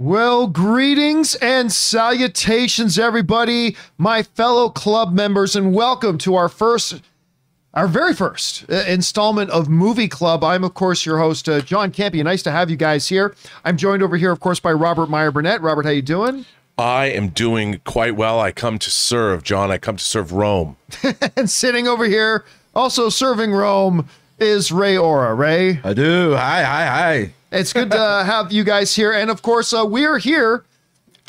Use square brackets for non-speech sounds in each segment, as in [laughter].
Well, greetings and salutations, everybody, my fellow club members, and welcome to our first, our very first uh, installment of Movie Club. I'm, of course, your host, uh, John Campea. Nice to have you guys here. I'm joined over here, of course, by Robert Meyer Burnett. Robert, how you doing? I am doing quite well. I come to serve, John. I come to serve Rome. [laughs] and sitting over here, also serving Rome, is Ray Aura. Ray, I do. Hi, hi, hi. it's good to [laughs] have you guys here, and of course, uh, we're here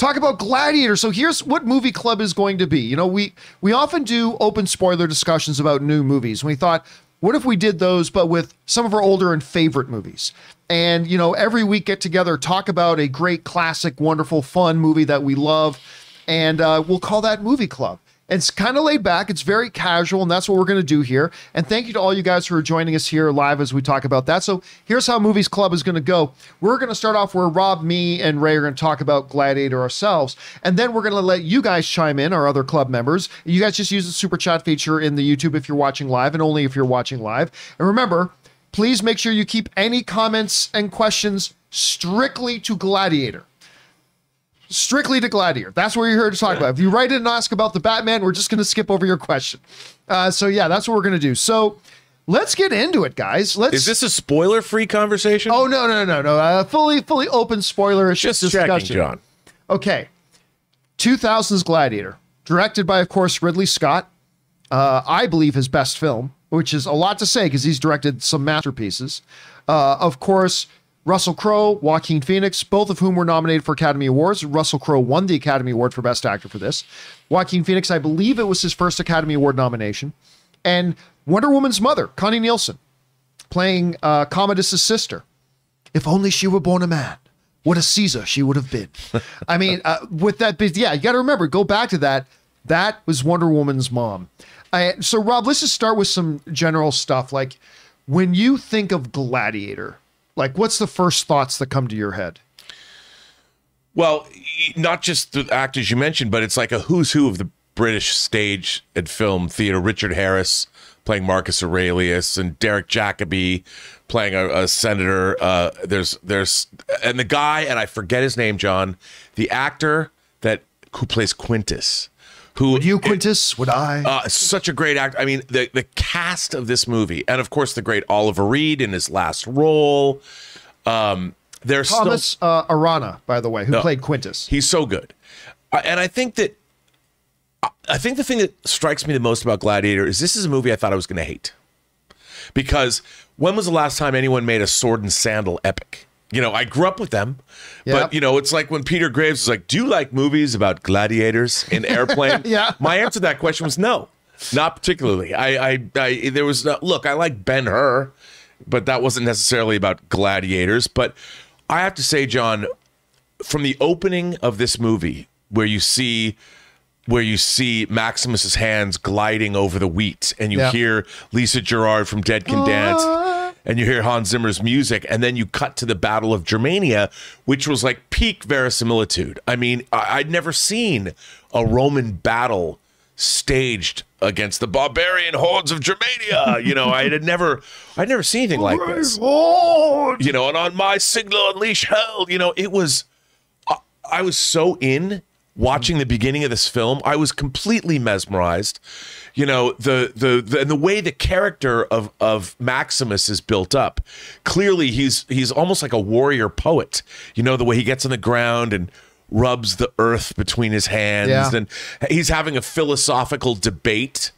talk about Gladiator. So here's what Movie Club is going to be. You know, we we often do open spoiler discussions about new movies. And we thought, what if we did those, but with some of our older and favorite movies? And you know, every week get together, talk about a great, classic, wonderful, fun movie that we love, and uh, we'll call that Movie Club. It's kind of laid back. It's very casual, and that's what we're going to do here. And thank you to all you guys who are joining us here live as we talk about that. So here's how Movies Club is going to go. We're going to start off where Rob, me, and Ray are going to talk about Gladiator ourselves, and then we're going to let you guys chime in, our other club members. You guys just use the super chat feature in the YouTube if you're watching live, and only if you're watching live. And remember, please make sure you keep any comments and questions strictly to Gladiator strictly to Gladiator. That's what you're here to talk about. If you write in and ask about the Batman, we're just going to skip over your question. Uh, so yeah, that's what we're going to do. So let's get into it, guys. Let's. Is this a spoiler-free conversation? Oh no no no no! Uh, fully fully open spoilerish just discussion. checking, John. Okay, 2000's Gladiator, directed by of course Ridley Scott. Uh, I believe his best film, which is a lot to say because he's directed some masterpieces. Uh, of course, Russell Crowe, Joaquin Phoenix, both of whom were nominated for Academy Awards. Russell Crowe won the Academy Award for Best Actor for this. Joaquin Phoenix, I believe it was his first Academy Award nomination. And Wonder Woman's mother, Connie Nielsen, playing uh, Commodus' sister. If only she were born a man, what a Caesar she would have been. I mean, uh, with that, yeah, you got to remember, go back to that. That was Wonder Woman's mom. I, so, Rob, let's just start with some general stuff. Like, when you think of Gladiator, like, what's the first thoughts that come to your head? Well, not just the actors you mentioned, but it's like a who's who of the British stage and film theater. Richard Harris playing Marcus Aurelius, and Derek Jacobi playing a, a senator. Uh, there's there's and the guy, and I forget his name, John, the actor that who plays Quintus. Who Would you, Quintus? Would I? uh, such a great actor. I mean, the the cast of this movie, and of course the great Oliver Reed in his last role. Um, there's Thomas still uh, Arana, by the way, who played Quintus. he's so good, Uh, and I think that I- I think the thing that strikes me the most about Gladiator is this is a movie I thought I was going to hate because when was the last time anyone made a sword and sandal epic? You know, I grew up with them, Yep. but you know, it's like when Peter Graves was like, "Do you like movies about gladiators in airplane?" [laughs] Yeah. My answer to that question was no, not particularly. I, I, I there was no, look. I like Ben Hur, but that wasn't necessarily about gladiators. But I have to say, John, from the opening of this movie, where you see where you see Maximus's hands gliding over the wheat, and you hear Lisa Gerrard from Dead Can Dance, oh, and you hear Hans Zimmer's music, and then you cut to the Battle of Germania, which was like peak verisimilitude. I mean, I- I'd never seen a Roman battle staged against the barbarian hordes of Germania. You know, I had never, I'd never seen anything like this you know, and on my signal unleash hell, you know, it was I, I was so in watching the beginning of this film. I was completely mesmerized. You know, the the, the and the way the character of of Maximus is built up. Clearly he's he's almost like a warrior poet. You know, the way he gets on the ground and rubs the earth between his hands Yeah. and he's having a philosophical debate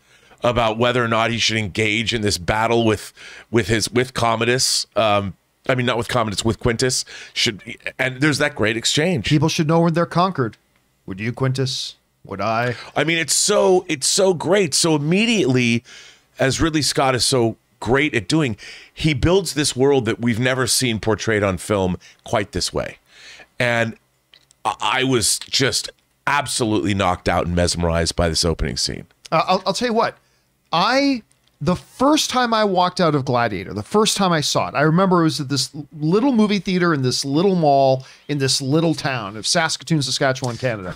about whether or not he should engage in this battle with with his with Commodus. Um, I mean, not with Commodus, with Quintus. Should and there's that great exchange. People should know when they're conquered. Would you, Quintus? Would I? I mean, it's so it's so great. So immediately, as Ridley Scott is so great at doing, he builds this world that we've never seen portrayed on film quite this way, and I- was just absolutely knocked out and mesmerized by this opening scene. Uh, I'll, I'll tell you what. I the first time I walked out of Gladiator, the first time I saw it, I remember it was at this little movie theater in this little mall in this little town of Saskatoon, Saskatchewan, Canada.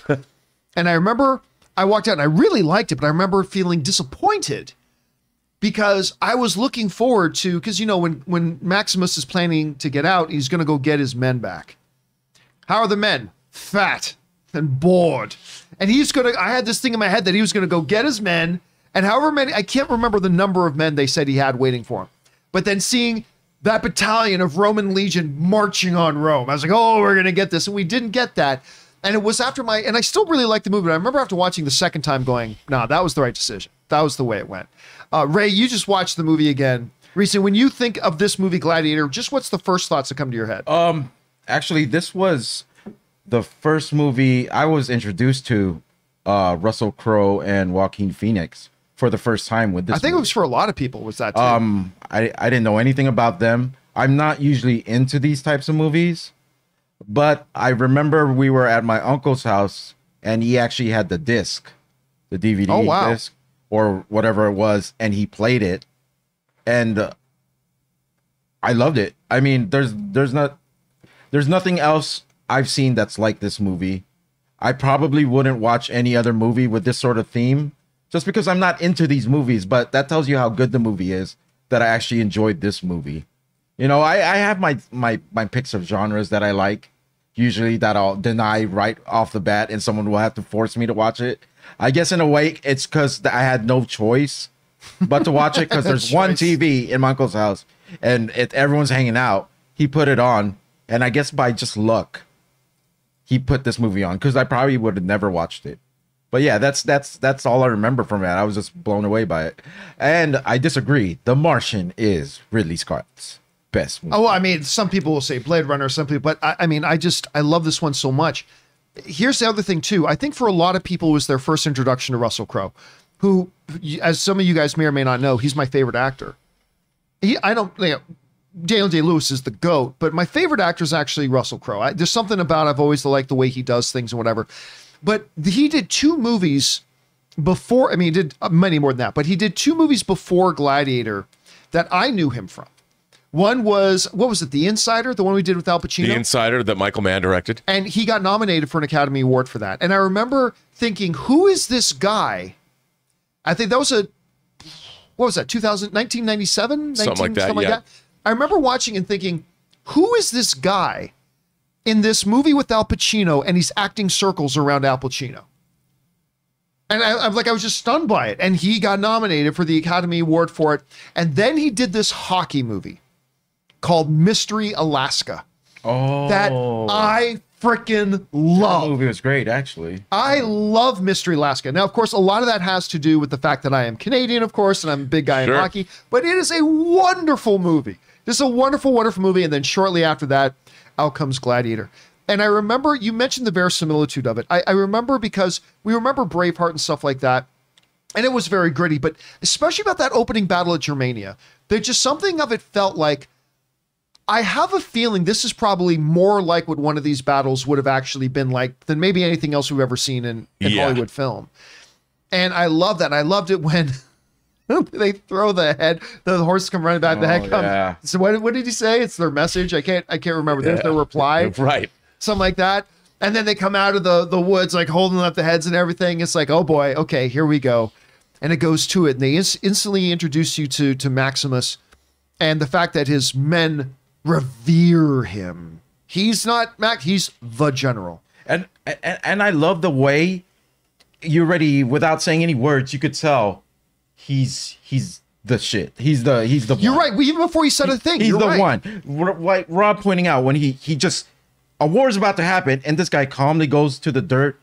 And I remember I walked out and I really liked it, but I remember feeling disappointed because I was looking forward to because you know when when Maximus is planning to get out, he's going to go get his men back. How are the men? Fat and bored. And he's gonna. I had this thing in my head that he was gonna go get his men, and however many I can't remember the number of men they said he had waiting for him. But then seeing that battalion of Roman legion marching on Rome, I was like, oh, we're gonna get this, and we didn't get that. And it was after my, and I still really liked the movie, but I remember after watching the second time going, nah, that was the right decision. That was the way it went. Uh, Ray, you just watched the movie again recently. When you think of this movie, Gladiator, just what's the first thoughts that come to your head? Um, actually, this was the first movie I was introduced to uh, Russell Crowe and Joaquin Phoenix for the first time with this. I think movie. it was for a lot of people. Was that too? Um, I I didn't know anything about them. I'm not usually into these types of movies, but I remember we were at my uncle's house and he actually had the disc, the DVD Oh, wow. disc or whatever it was, and he played it, and uh, I loved it. I mean, there's there's not there's nothing else I've seen that's like this movie. I probably wouldn't watch any other movie with this sort of theme just because I'm not into these movies, but that tells you how good the movie is that I actually enjoyed this movie. You know, I, I have my my my picks of genres that I like, usually that I'll deny right off the bat, and someone will have to force me to watch it. I guess in a way, it's because I had no choice but to watch it because [laughs] there's one TV in my uncle's house, and it, everyone's hanging out. He put it on, and I guess by just luck, he put this movie on because I probably would have never watched it. But yeah, that's that's that's all I remember from it. I was just blown away by it, and I disagree. The Martian is Ridley Scott's best movie. Oh, I mean, some people will say Blade Runner, some people, but I, I mean, I just, I love this one so much. Here's the other thing, too. I think for a lot of people, was their first introduction to Russell Crowe, who, as some of you guys may or may not know, he's my favorite actor. He, I don't, you know, Daniel Day Lewis is the GOAT, but my favorite actor is actually Russell Crowe. There's something about I've always liked the way he does things and whatever. But he did two movies before, I mean, he did many more than that, but he did two movies before Gladiator that I knew him from. One was what was it? The Insider, the one we did with Al Pacino, The Insider that Michael Mann directed. and he got nominated for an Academy Award for that. And I remember thinking, who is this guy? I think that was a what was that? 2000, 1997, Something like that, something yeah. I remember watching and thinking, who is this guy in this movie with Al Pacino? And he's acting circles around Al Pacino. And I, I'm like, I was just stunned by it. And he got nominated for the Academy Award for it. And then he did this hockey movie called Mystery Alaska oh, that I freaking that love. movie was great, actually. I love Mystery Alaska. Now, of course, a lot of that has to do with the fact that I am Canadian, of course, and I'm a big guy Sure. in hockey, but it is a wonderful movie. This is a wonderful, wonderful movie. And then shortly after that, out comes Gladiator. And I remember you mentioned the verisimilitude of it. I, I remember because we remember Braveheart and stuff like that. And it was very gritty, but especially about that opening battle at Germania, there just something of it felt like I have a feeling this is probably more like what one of these battles would have actually been like than maybe anything else we've ever seen in, in Yeah. Hollywood film. And I love that. And I loved it when [laughs] they throw the head, the horse come running back, the head Oh, comes. yeah. So what, what did he say? It's their message. I can't I can't remember. There's their reply [laughs] Right. something like that. And then they come out of the the woods like holding up the heads and everything. It's like, oh boy, okay, here we go. And it goes to it, and they ins- instantly introduce you to to Maximus, and the fact that his men revere him. He's not Mac. He's the general. and and, and I love the way you already without saying any words you could tell he's he's the shit. He's the he's the You're one. right. Well, Even before he said a thing, He's the right. one. Like Rob pointing out when he he just a war is about to happen and this guy calmly goes to the dirt,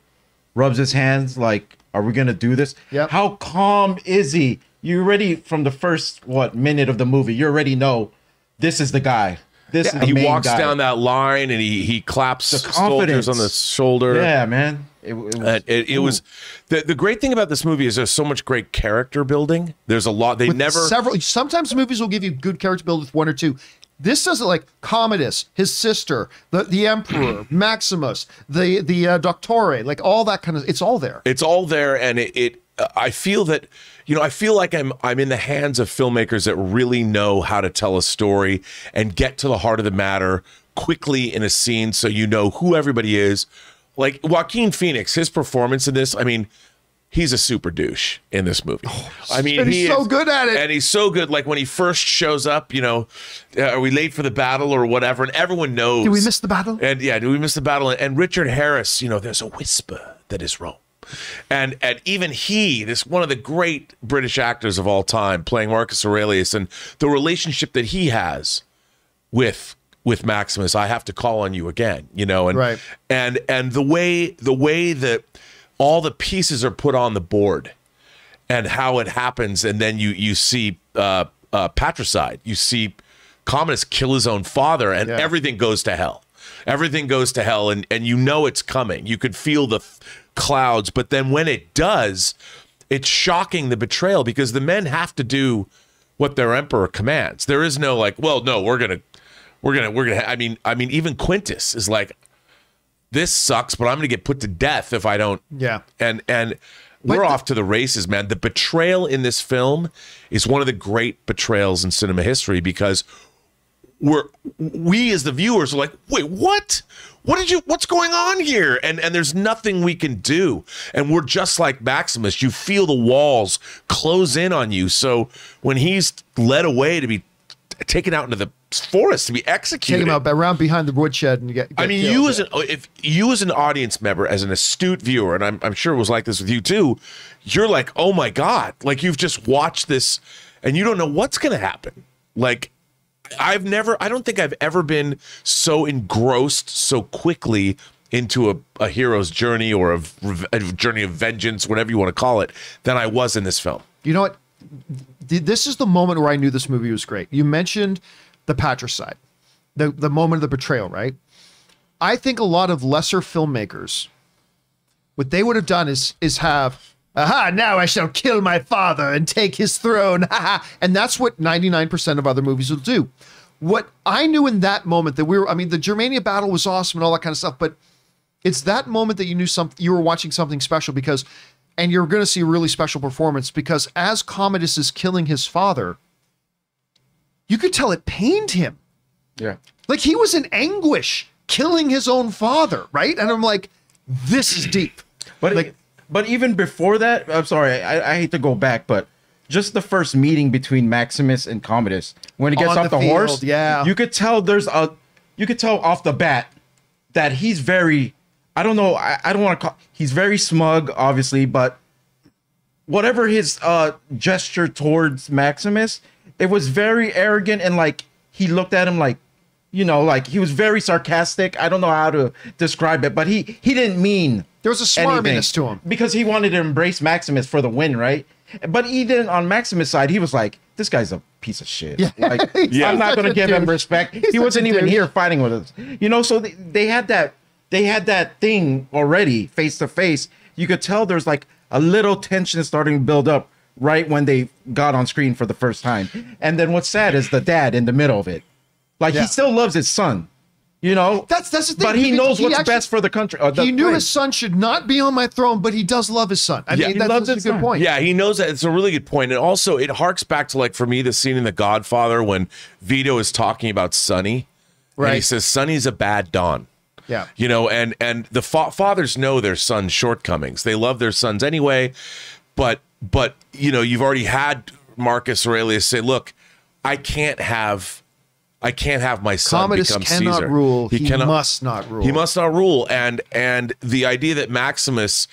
rubs his hands like, "Are we gonna do this?" Yep. How calm is he? You already from the first what minute of the movie, you already know this is the guy. This is the He walks guy. down that line and he he claps The soldiers on the shoulder. Yeah, man. It, it was, Uh, it, it was the the great thing about this movie is there's so much great character building. There's a lot they With never several. Sometimes movies will give you good character build with one or two. This doesn't like Commodus, his sister, the the Emperor, [clears throat] Maximus, the the uh, Doctore, like all that kind of. It's all there. it's all there and it, it uh, i feel that you know i feel like i'm i'm in the hands of filmmakers that really know how to tell a story and get to the heart of the matter quickly in a scene so you know who everybody is like joaquin phoenix his performance in this i mean he's a super douche in this movie. I mean, Oh, and he's he so is- good at it. and he's so good. Like when he first shows up, you know, uh, are we late for the battle or whatever? And everyone knows. Did we miss the battle? And yeah, do we miss the battle? And Richard Harris, you know, there's a whisper that is Rome. And and even he, this one of the great British actors of all time, playing Marcus Aurelius, and the relationship that he has with with Maximus, I have to call on you again, you know, and Right. and and the way the way that all the pieces are put on the board and how it happens, and then you you see uh, uh, patricide, you see Commodus kill his own father, and Yeah. everything goes to hell. Everything goes to hell, and and you know it's coming. You could feel the th- clouds, but then when it does, it's shocking the betrayal because the men have to do what their emperor commands. There is no like, well, no, we're gonna, we're gonna, we're gonna. I mean, I mean, even Quintus is like, this sucks, but I'm gonna get put to death if I don't Yeah. and and we're the- off to the races, man. The betrayal in this film is one of the great betrayals in cinema history because we're we as the viewers are like, wait, what? What did you? What's going on here? And and there's nothing we can do. And we're just like Maximus. You feel the walls close in on you. So when he's led away to be taken out into the forest to be executed, Take him out around behind the woodshed and you get. I mean, killed. you as an if you as an audience member, as an astute viewer, and I'm I'm sure it was like this with you too. You're like, oh my god, like you've just watched this, and you don't know what's going to happen. Like, I've never, I don't think I've ever been so engrossed so quickly into a, a hero's journey or a, a, journey of vengeance, whatever you want to call it, than I was in this film. You know what? This is the moment where I knew this movie was great. You mentioned the patricide, the the moment of the betrayal, right? I think a lot of lesser filmmakers, what they would have done is is have, aha, now I shall kill my father and take his throne, haha, and that's what ninety nine percent of other movies will do. What I knew in that moment that we were, I mean, the Germania battle was awesome and all that kind of stuff, but it's that moment that you knew something you were watching something special because and you're going to see a really special performance because as commodus is killing his father you could tell it pained him. Yeah. like he was in anguish killing his own father right? And i'm like this is deep. But Like- but even before that, I'm sorry, I, I hate to go back, but just the first meeting between Maximus and Commodus when he gets On off the the, field, horse, yeah. you could tell there's a, you could tell off the bat that he's very, I don't know, I, I don't want to call, he's very smug, obviously, but whatever his uh gesture towards Maximus, it was very arrogant and like he looked at him like, you know, like he was very sarcastic. I don't know how to describe it, but he he didn't mean There was a anything. smarminess to him. because he wanted to embrace Maximus for the win, right? But even on Maximus' side, he was like, "This guy's a piece of shit. Yeah. Like, [laughs] He's I'm not going to give him respect. He's he wasn't even douche. here fighting with us, you know. So they, they had that they had that thing already face to face. You could tell there's like a little tension starting to build up right when they got on screen for the first time. And then what's sad is the dad in the middle of it. Like Yeah. he still loves his son, you know. That's- that's the thing. But he, He- knows he what's actually- best for the country. uh, the he knew prince. his son should not be on my throne but he does love his son i Yeah, mean he that's, loves that's his a good son. point Yeah, he knows that. It's a really good point. And also, it harks back to, like, for me, the scene in The Godfather when Vito is talking about Sonny. And he says, Sonny's a bad Don. yeah You know, and and the fa- fathers know their son's shortcomings. They love their sons anyway, but but you know, you've already had Marcus Aurelius say, "Look, I can't have I can't have my son commodus become cannot Caesar. rule he, cannot must not rule He must not rule. And and the idea that Maximus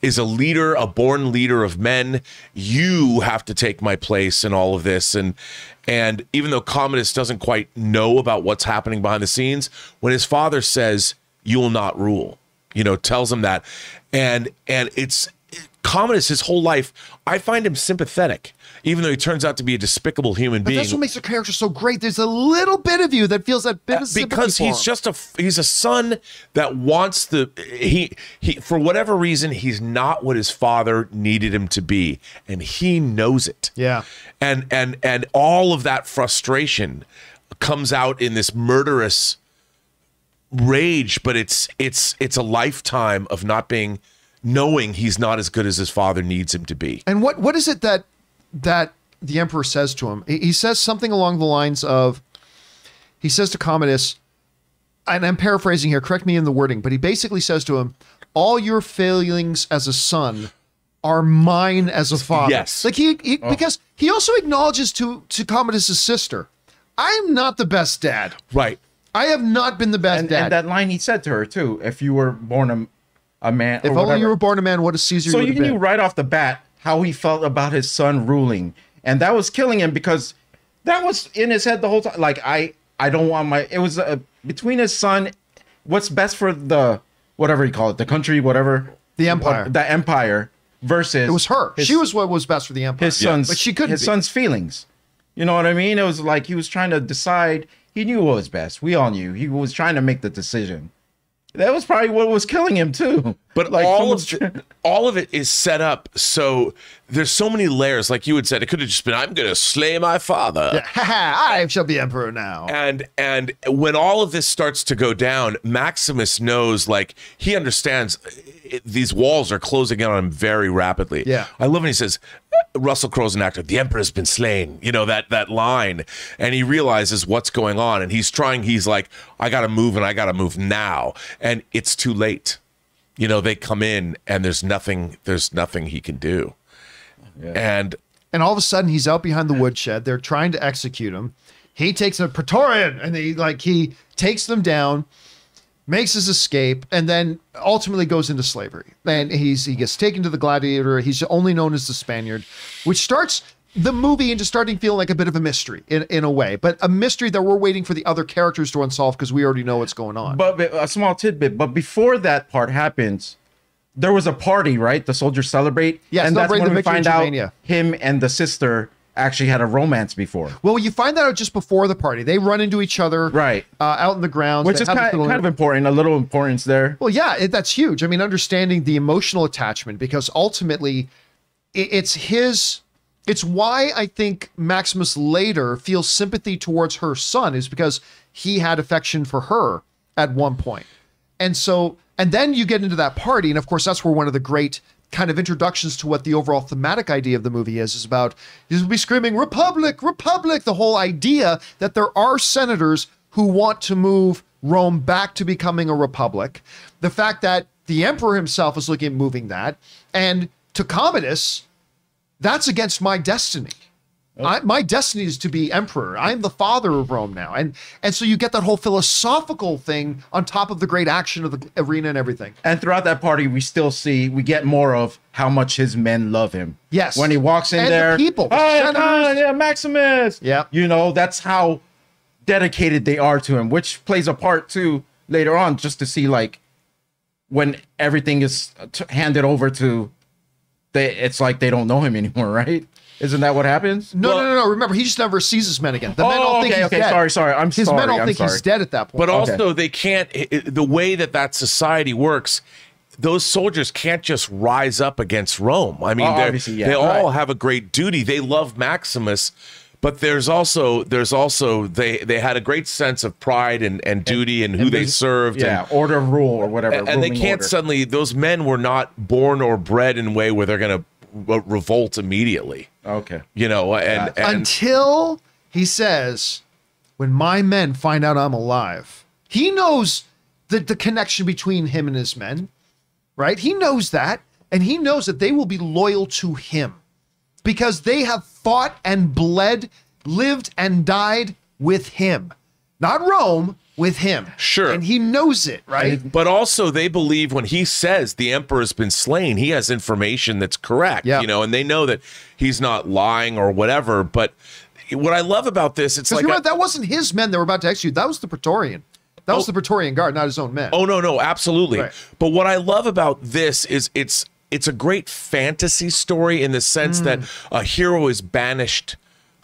is a leader, a born leader of men, you have to take my place in all of this. And and even though Commodus doesn't quite know about what's happening behind the scenes, when his father says, You will not rule, you know, tells him that. And and it's Commodus his whole life, I find him sympathetic, even though he turns out to be a despicable human but being. that's what makes the character so great there's a little bit of you that feels that bit uh, of sympathy because he's just a he's a son that wants the he he for whatever reason he's not what his father needed him to be and he knows it Yeah. and and and all of that frustration comes out in this murderous rage but it's it's it's a lifetime of not being knowing he's not as good as his father needs him to be And what what is it that that the emperor says to him? He says something along the lines of, he says to Commodus, and I'm paraphrasing here. Correct me in the wording, but he basically says to him, "All your failings as a son are mine as a father. Yes. Like he, he oh. because he also acknowledges to to Commodus' sister, I'm not the best dad. Right. I have not been the best and, dad. and that line he said to her too. If you were born a, a man, if only whatever. you were born a man, what a Caesar so you you knew right off the bat how he felt about his son ruling, and that was killing him because that was in his head the whole time. Like I, I don't want my. It was uh, between his son. What's best for the whatever you call it, the country, whatever The empire. what- the empire versus It was her. his- she was what was best for the empire. his son's, but she couldn't. his be. son's feelings. You know what I mean? It was like he was trying to decide. He knew what was best. We all knew he was trying to make the decision. That was probably what was killing him too. But like all of the, all of it is set up so there's so many layers. Like you had said, it could have just been, "I'm going to slay my father," [laughs] Ha ha! I shall be emperor now. and and when all of this starts to go down, Maximus knows, like he understands, it, these walls are closing in on him very rapidly. Yeah. I love when he says, "Russell Crowe's an actor. The emperor's been slain." You know that that line, and he realizes what's going on, and he's trying. He's like, "I got to move, and I got to move now," and it's too late you know they come in and there's nothing there's nothing he can do and And all of a sudden, he's out behind the woodshed. They're trying to execute him. He takes a Praetorian, and he like he takes them down, makes his escape, and then ultimately goes into slavery. And he's he gets taken to the gladiator. He's only known as the Spaniard, which starts the movie into starting feeling like a bit of a mystery in, in a way, but a mystery that we're waiting for the other characters to unsolve because we already know what's going on. But but a small tidbit. But before that part happens, there was a party, right? The soldiers celebrate. Yeah, and that's when we find out him and the sister actually had a romance before. well, you find that out just before the party. They run into each other, Right. uh, out in the grounds, Which is kind, little- kind of important, a little importance there. Well, yeah, it, that's huge. I mean, understanding the emotional attachment because ultimately it, it's his. It's why I think Maximus later feels sympathy towards her son is because he had affection for her at one. And so, and then you get into that party, and of course, that's where one of the great kind of introductions to what the overall thematic idea of the movie is is about you'll be screaming republic republic! The whole idea that there are senators who want to move rome back to becoming a republic. The fact that the emperor himself is looking at moving that. And to commodus that's against my destiny I, my destiny is to be emperor. I'm the father of Rome now, and and so you get that whole philosophical thing on top of the great action of the arena and everything. And throughout that party, we still see we get more of how much his men love him. Yes. When he walks in And the there, people, the. Khan, yeah, Maximus. Yeah. You know, that's how dedicated they are to him, which plays a part too later on, just to see like when everything is t- handed over to, they it's like they don't know him anymore, [laughs] right? Isn't that what happens? No, Well- no, no, no. Remember, he just never sees his men again. The men Oh, all think okay, he's okay. dead. Sorry, sorry. I'm his sorry. men all I'm think he's dead at that point. but Okay. also they can't i- i- the way that that society works those soldiers can't just rise up against rome i mean Oh, they're- obviously, yeah, they all right. have a great duty they love maximus but there's also there's also they they had a great sense of pride and, and duty and, who they there's- served Yeah, and, order of rule or whatever. and they can't order. suddenly those men were not born or bred in a way where they're going to revolt immediately Okay. you know and, and Until he says, "When my men find out I'm alive," he knows the the connection between him and his men, right? He knows that, and he knows that they will be loyal to him because they have fought and bled, lived and died with him, not Rome, with him. Sure. and he knows it, right? But also, they believe when he says the emperor's been slain, he has information that's correct. Yeah. You know, and they know that he's not lying or whatever. But what I love about this, it's like, remember, that wasn't his men that were about to execute. That was the Praetorian. That was the Praetorian Guard, not his own men. oh no, no, absolutely. Right. But what I love about this is it's it's a great fantasy story in the Mm. sense that a hero is banished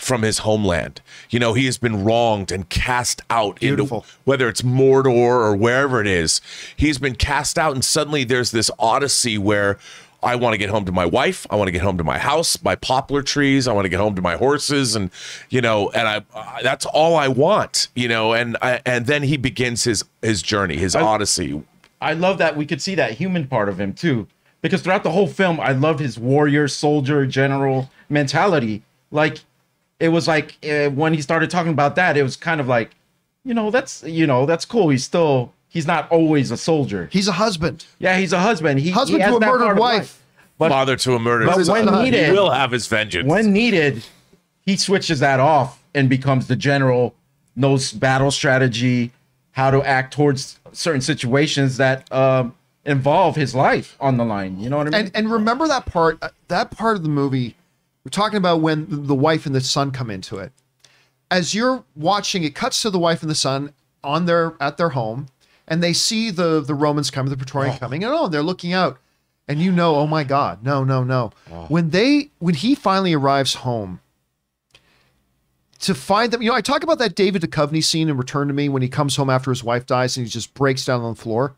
from his homeland. You know, he has been wronged and cast out Beautiful. into whether it's Mordor or wherever it is. He's been cast out, and suddenly there's this odyssey where I want to get home to my wife. I want to get home to my house, my poplar trees. I want to get home to my horses, and you know, and I, I that's all I want, you know. And I, and then he begins his his journey, his odyssey. I love that we could see that human part of him too. Because throughout the whole film, I love his warrior, soldier, general mentality. Like, it was like uh, when he started talking about that, it was kind of like, you know, that's you know, that's cool. He's still he's not always a soldier. He's a husband. Yeah, he's a husband. He Husband he has to a that murdered part wife. But- father to a murdered. but son. when he will have his vengeance. when needed, he switches that off and becomes the general, knows battle strategy, how to act towards certain situations that um, involve his life on the line. You know what I mean? and and remember that part uh, that part of the movie we're talking about when the wife and the son come into it. As you're watching it cuts to the wife and the son on their at their home and they see the the romans coming the praetorian oh. coming and oh they're looking out. And you know oh my god no no no. Oh. When they when he finally arrives home to find them you know i talk about that david Duchovny scene in return to me when he comes home after his wife dies and he just breaks down on the floor.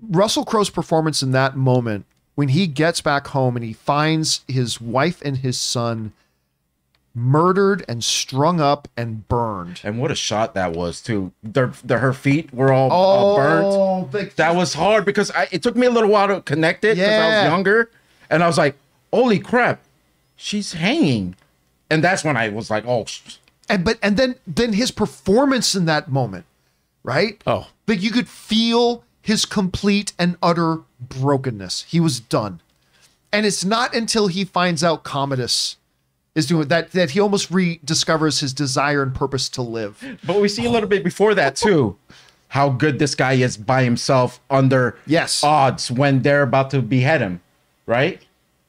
Russell Crowe's performance in that moment when he gets back home and he finds his wife and his son murdered and strung up and burned. And what a shot that was too. Their, their her feet were all, all oh, burnt. That was hard because I, it took me a little while to connect it because I was younger, and I was like, "Holy crap, she's hanging!" And that's when I was like, "Oh, and but and then then his performance in that moment, right? Oh. But you could feel his complete and utter brokenness. He was done. And it's not until he finds out Commodus is doing that that he almost rediscovers his desire and purpose to live. But we see a little bit before that too, how good this guy is by himself under Yes. odds when they're about to behead him, right?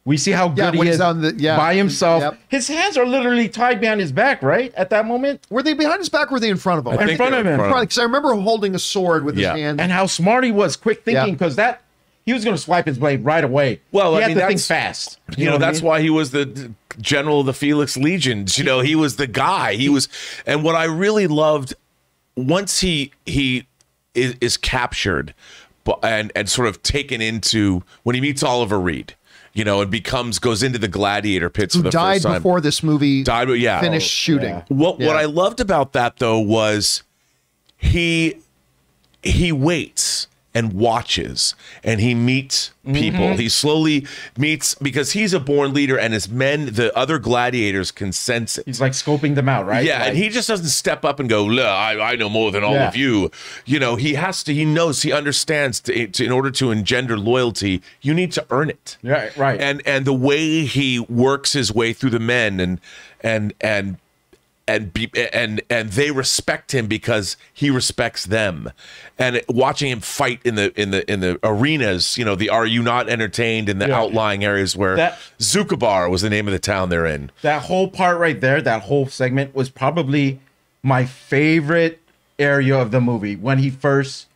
We see how good when he is on the- yeah. by himself. Yep. His hands are literally tied behind his back, right? At that moment, Were they behind his back or were they in front of him? I think front of him. Because I remember holding a sword with Yeah. his hand. and how smart he was, quick thinking, Yeah. because that he was going to swipe his blade right away. Well, he I had mean, to think that's- fast. you know, what I that's mean? why he was the general of the Felix Legions. You know, he was the guy. He was, and what I really loved once he he is, is captured, and and sort of taken into when he meets Oliver Reed. You know, and becomes goes into the gladiator pits for who the died first time. before this movie Died, yeah. finished Oh, shooting. yeah. What what I loved about that though was he he waits and watches and he meets people. Mm-hmm. He slowly meets because he's a born leader and his men, the other gladiators can sense it. He's like scoping them out, right? Yeah, Like, and he just doesn't step up and go, "Look, I, I know more than all Yeah. of you. You know, he has to, he knows, he understands to, to, in order to engender loyalty, you need to earn it. Yeah, right. And and the way he works his way through the men and and and and be, and and they respect him because he respects them and watching him fight in the in the in the arenas you know the are you not entertained in the Yeah. outlying areas where That- Zucchabar was the name of the town they're in that whole part right there, that whole segment was probably my favorite area of the movie when he first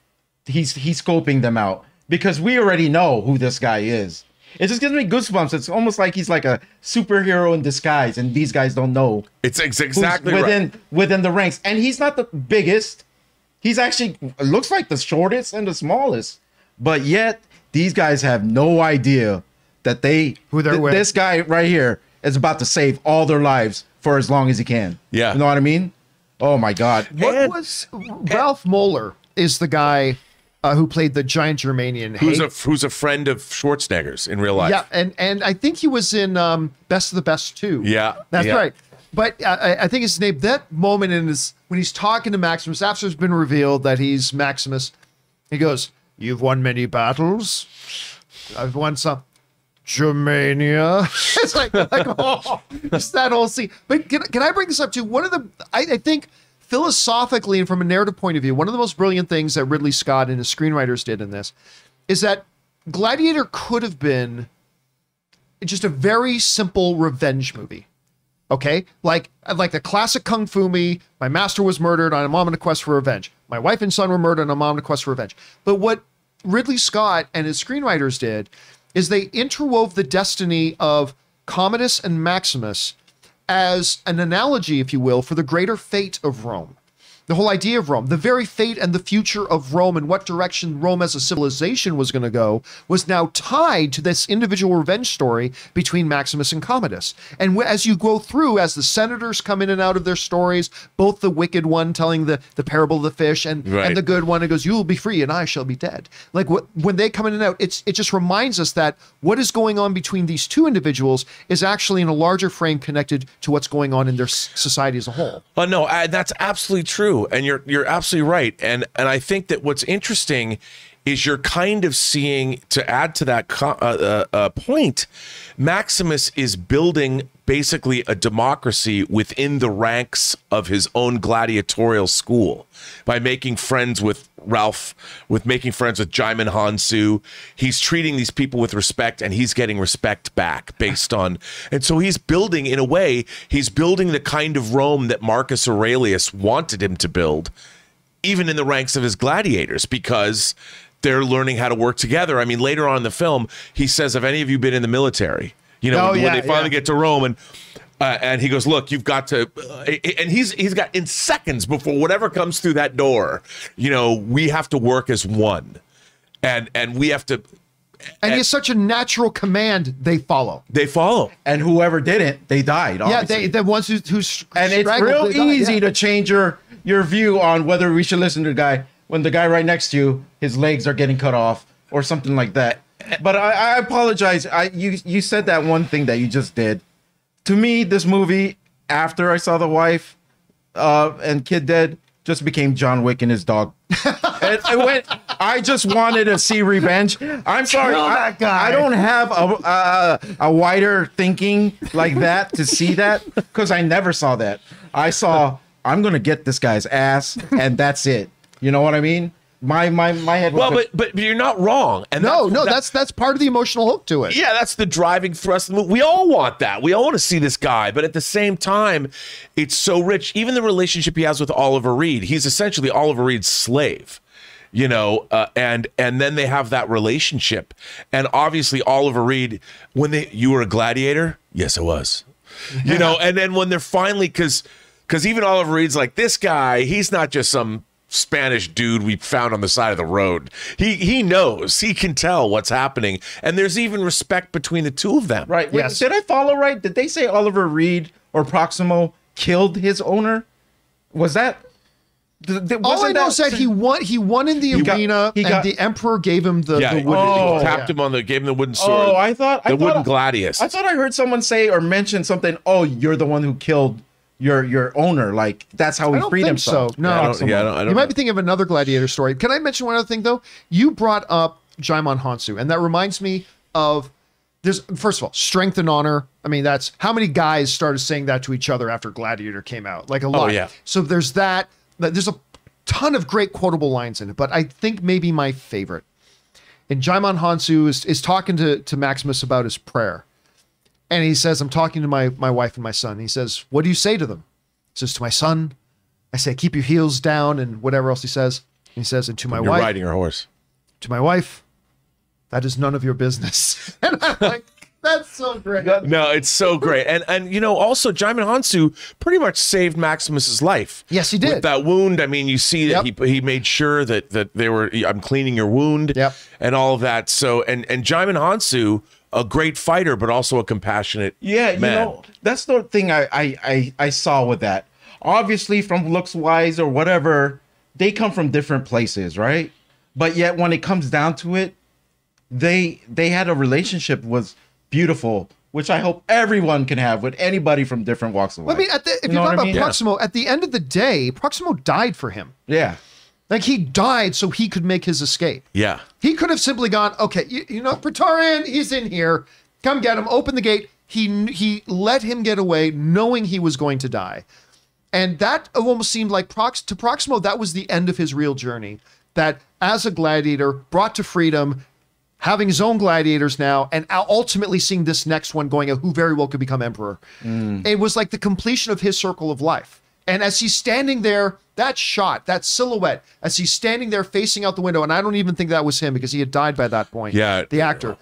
he's he's scoping them out because we already know who this guy is. It just gives me goosebumps. It's almost like he's like a superhero in disguise, and these guys don't know it's ex- who's exactly within right within the ranks. And he's not the biggest. He's actually looks like the shortest and the smallest, but yet these guys have no idea that they Who they're th- with. This guy right here is about to save all their lives for as long as he can. Yeah. you know what I mean. Oh my god! What And- was Ralf Moeller is the guy uh, who played the giant Germanian. who's a who's a friend of Schwarzenegger's in real life yeah, and and I think he was in um, Best of the Best too. Yeah, that's yeah. right. But uh, I, I think his name. That moment in his when he's talking to Maximus after it's been revealed that he's Maximus, he goes, "You've won many battles. I've won some." Germania. [laughs] it's like, like [laughs] oh, it's that whole scene. But can, can I bring this up too? One of the, I, I think philosophically and from a narrative point of view, one of the most brilliant things that Ridley Scott and his screenwriters did in this is that Gladiator could have been just a very simple revenge movie. Okay, like like the classic kung fu me. My master was murdered. On a quest for revenge. My wife and son were murdered. and I'm on a quest for revenge. But what Ridley Scott and his screenwriters did is they interwove the destiny of Commodus and Maximus as an analogy, if you will, for the greater fate of Rome. The whole idea of Rome, the very fate and the future of Rome and what direction Rome as a civilization was going to go, was now tied to this individual revenge story between Maximus and Commodus. And as you go through, as the senators come in and out of their stories, both the wicked one telling the, the parable of the fish and, Right. and the good one who goes, You will be free and I shall be dead. Like what, when they come in and out, it's it just reminds us that what is going on between these two individuals is actually in a larger frame connected to what's going on in their society as a whole. Oh no, I, that's absolutely true, and you're you're absolutely right. And and I think that what's interesting is you're kind of seeing to add to that uh, uh, uh, point, Maximus is building basically a democracy within the ranks of his own gladiatorial school by making friends with Ralf, with making friends with Djimon Hounsou. He's treating these people with respect and he's getting respect back based on. And so he's building, in a way, he's building the kind of Rome that Marcus Aurelius wanted him to build, even in the ranks of his gladiators, because they're learning how to work together. I mean, later on in the film, he says, Have any of you been in the military? You know, Oh, when, yeah, when they finally yeah. get to Rome and uh, and he goes, "Look, you've got to," uh, and he's he's got in seconds before whatever comes through that door. You know, we have to work as one, and and we have to. And he's such a natural command they follow. They follow. And whoever didn't, they died. Yeah, obviously. they the ones who who and it's real easy to change your your view on whether we should listen to the guy when the guy right next to you his legs are getting cut off or something like that but i, I apologize i you you said that one thing that you just did to me this movie after i saw the wife uh and kid dead just became john wick and his dog [laughs] it, it went i just wanted to see revenge i'm sorry I, that guy. I don't have a, a a wider thinking like that to see that because I never saw that. I saw I'm gonna get this guy's ass and that's it. You know what I mean? My my my head. Well, was but but you're not wrong. And No, that's, no, that- that's that's part of the emotional hook to it. yeah, that's the driving thrust of the movie. We all want that. We all want to see this guy, but at the same time, it's so rich. Even the relationship he has with Oliver Reed, he's essentially Oliver Reed's slave. You know, uh, and and then they have that relationship, and obviously Oliver Reed, when they you were a gladiator, yes, I was. You know, [laughs] and then when they're finally because because even Oliver Reed's like this guy, he's not just some Spanish dude we found on the side of the road. He he knows, he can tell what's happening, and there's even respect between the two of them. right. Wait, Yes. Did I follow right? Did they say Oliver Reed or Proximo killed his owner? Was that? th- th- All I wasn't know is that he won. He won in the got- arena, he and got- the emperor gave him the, Yeah, the wooden. Oh, he tapped yeah. him on the, gave him the wooden sword. Oh, I thought I the thought, wooden gladius. I thought I heard someone say or mention something. Oh, you're the one who killed your your owner. Like that's how he I don't freed think himself. so. No. Yeah, I don't, yeah, I don't, I don't You might be thinking of another gladiator story. Can I mention one other thing though? You brought up Djimon Hounsou, and that reminds me of there's first of all strength and honor. I mean, that's how many guys started saying that to each other after Gladiator came out, like a oh, lot. Oh, yeah. So there's that. that- There's a ton of great quotable lines in it, but I think maybe my favorite. And Djimon Hounsou is, is talking to, to Maximus about his prayer. And he says, I'm talking to my, my wife and my son. He says, What do you say to them? He says, To my son, I say, keep your heels down and whatever else he says. And he says, and to my You're wife, riding her horse. to my wife, that is none of your business. [laughs] and I'm like, that's so great. No, it's so great, and and you know also Djimon Hounsou pretty much saved Maximus's life. Yes, he did. With that wound, I mean, you see that Yep. he he made sure that that they were. I'm cleaning your wound. Yep. And all of that. So and and Djimon Hounsou, a great fighter, but also a compassionate. Yeah, you know, that's the thing I, I I I saw with that. Obviously, from looks wise or whatever, they come from different places, right? But yet, when it comes down to it, they they had a relationship was beautiful, which I hope everyone can have with anybody from different walks of life. I mean, at the, if You you know are what talking I about mean? Proximo, at the end of the day, Proximo died for him. yeah, Like he died so he could make his escape. Yeah. He could have simply gone, okay, you, you know, Praetorian, he's in here. Come get him. Open the gate. He he let him get away, knowing he was going to die, and that almost seemed like Prox to Proximo. That was the end of his real journey. That as a gladiator, brought to freedom, having his own gladiators now, and ultimately seeing this next one going, who very well could become emperor. Mm. It was like the completion of his circle of life. And as he's standing there, that shot, that silhouette, as he's standing there facing out the window, and I don't even think that was him because he had died by that point. Yeah. The actor.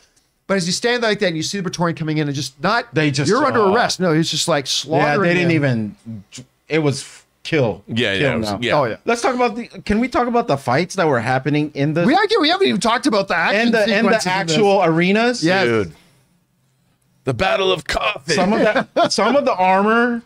But as he's standing there like that, and you see the Praetorian coming in and just not, They just- you're under oh. arrest. No, he's just like slaughtering. yeah. They didn't him. even. It was kill. Yeah, yeah, kill it was- yeah. Oh, yeah. Let's talk about the. Can we talk about the fights that were happening in the We, we haven't even talked about the action and the and the sequences in actual arenas? Yeah. Dude. The Battle of Coffin. some of that [laughs] some of the armor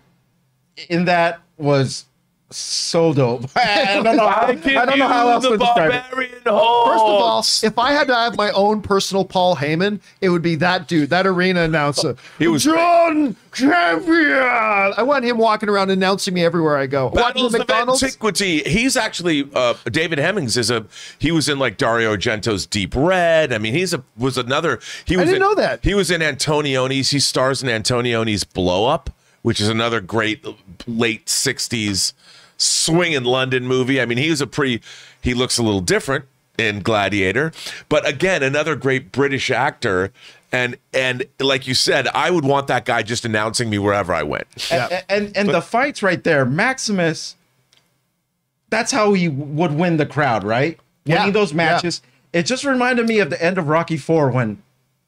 in that was so dope. [laughs] I don't know. How, I, don't know how else to describe it. barbarian First of all, if I had to have my own personal Paul Heyman, it would be that dude, that arena announcer. He was John Champion. I want him walking around announcing me everywhere I go. Walking Battles to of McDonald's. Antiquity. He's actually uh, David Hemmings is a he was in like Dario Argento's Deep Red. I mean, he's a was another. He was I didn't in- know that. he was in Antonioni's. He stars in Antonioni's Blow Up, which is another great late '60s swing in London movie. I mean, he was a pretty. He looks a little different in Gladiator, but again, another great British actor. And and like you said, I would want that guy just announcing me wherever I went. Yeah. And and, and the fights right there, Maximus. That's how he would win the crowd, right? Yeah, Winning those yeah. matches. It just reminded me of the end of Rocky Four when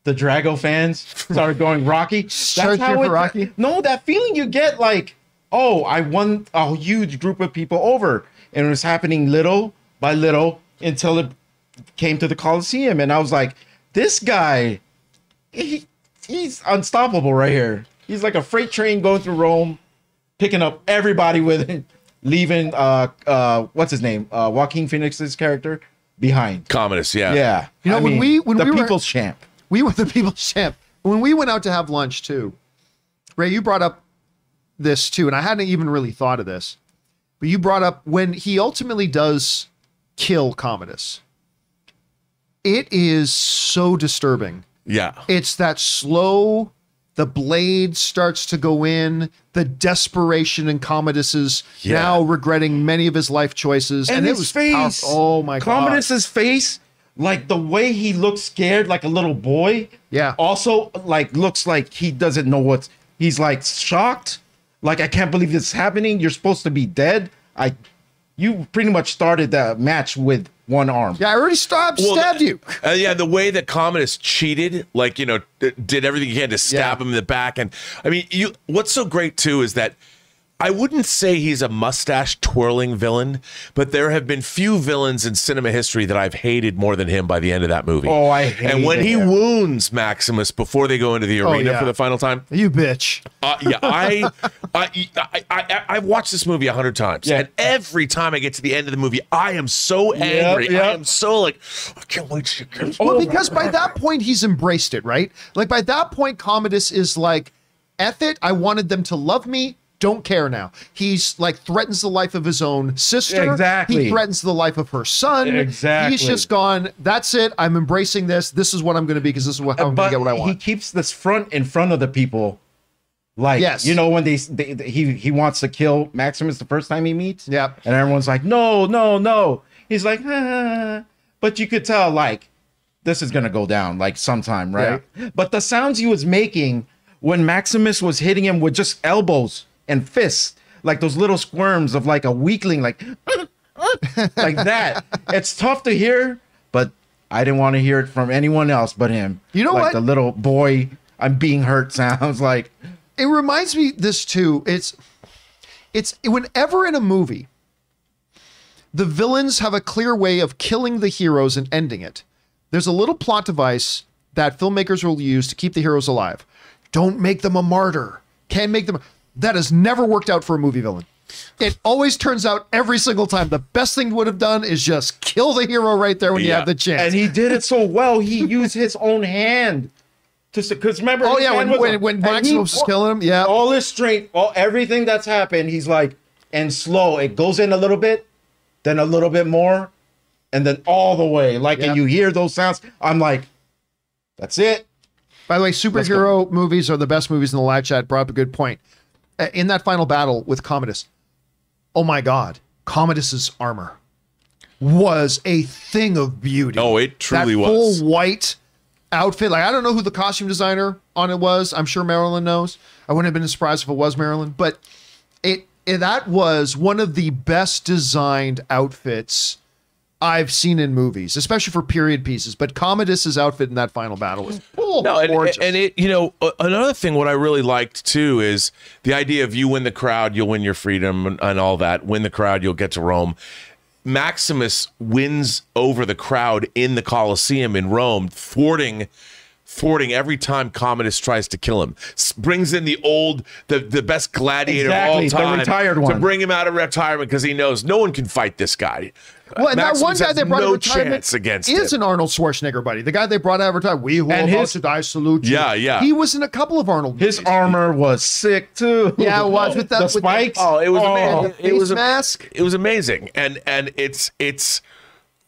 the Drago fans started going Rocky. [laughs] That's Start cheering for Rocky? No, that feeling you get like, oh, I won a huge group of people over, and it was happening little by little until it came to the Coliseum, and I was like, this guy, he, he's unstoppable right here. He's like a freight train going through Rome, picking up everybody with it, leaving uh uh what's his name uh Joaquin Phoenix's character behind. Commodus, yeah. Yeah, You know, I when mean, we- when the we were- people's champ. We were the people's [laughs] champ. When we went out to have lunch too, Ray, you brought up this too, and I hadn't even really thought of this, but you brought up when he ultimately does kill Commodus. It is so disturbing. Yeah. It's that slow. The blade starts to go in. The desperation in Commodus's Yeah. now regretting many of his life choices, and, and, his it was face. powerful. Oh my god! Commodus's face, like the way he looks scared, like a little boy. Yeah. Also, like looks like he doesn't know what's. He's like shocked. Like I can't believe this is happening. You're supposed to be dead. I, you pretty much started the match with one arm. Yeah, I already stopped, Well, stabbed you. Uh, yeah, the way that Commodus cheated, like you know, d- did everything he can to stab Yeah. him in the back, and I mean, you. What's so great too is that I wouldn't say he's a mustache twirling villain, but there have been few villains in cinema history that I've hated more than him by the end of that movie. Oh, I And when hated he wounds Maximus before they go into the arena yeah. for the final time, You bitch. uh, yeah, I, I, I, I, I've watched this movie a hundred times, Yeah. and every time I get to the end of the movie, I am so angry. I yep. am so like, I can't wait to get. Well, because by that point he's embraced it, right? Like by that point, Commodus is like, "Eff it! I wanted them to love me. Don't care now." He's like threatens the life of his own sister. Exactly. He threatens the life of her son. Exactly. He's just gone. That's it. I'm embracing this. This is what I'm going to be because this is what, how I'm going to get what I want. he keeps this front in front of the people. Like Yes. you know when they, they he he wants to kill Maximus the first time he meets. Yep. And everyone's like, no, no, no. He's like, ah. but you could tell like this is gonna go down like sometime, right? But the sounds he was making when Maximus was hitting him with just elbows and fists, like those little squirms of like a weakling, like [laughs] like that. It's tough to hear, but I didn't want to hear it from anyone else but him. You know like what? The little boy, I'm being hurt [laughs] sounds like. it reminds me this too. It's it's whenever in a movie the villains have a clear way of killing the heroes and ending it. There's a little plot device that filmmakers will use to keep the heroes alive. Don't make them a martyr. Can't make them that has never worked out for a movie villain. It always turns out every single time the best thing would have done is just kill the hero right there when you have the chance. And he did it so well. He [laughs] used his own hand to because remember. Oh, yeah, when- was- when- when and Maximus was killing him, yeah. all his strength, all everything that's happened. He's like, and slow. It goes in a little bit, then a little bit more, and then all the way. Like, Yeah. and you hear those sounds. I'm like, that's it. By the way, superhero movies are the best movies in the live chat. Brought up a good point. In that final battle with Commodus, oh my God, Commodus's armor was a thing of beauty. Oh, it truly was. that was. full white outfit. Like I don't know who the costume designer on it was. I'm sure Marilyn knows. I wouldn't have been surprised if it was Marilyn, but it, it that was one of the best designed outfits I've seen in movies, especially for period pieces. But Commodus's outfit in that final battle was oh, [laughs] No, and, gorgeous. and it, you know, another thing, what I really liked too is the idea of you win the crowd, you'll win your freedom and, and all that. Win the crowd, you'll get to Rome. Maximus wins over the crowd in the Colosseum in Rome, thwarting thwarting every time Commodus tries to kill him. S- brings in the old, the, the best gladiator Exactly, of the all time. retired To bring him out of retirement because he knows no one can fight this guy. Well, and that one guy has they brought no out of retirement against is him. an Arnold Schwarzenegger buddy. The guy they brought out of retirement. We who And are his- to die salute you. Yeah, yeah. He was in a couple of Arnold. His movies. armor was sick too. Yeah, it was, with the- the with the- spikes. Oh, it was amazing. It was a- mask. It was amazing, and and it's it's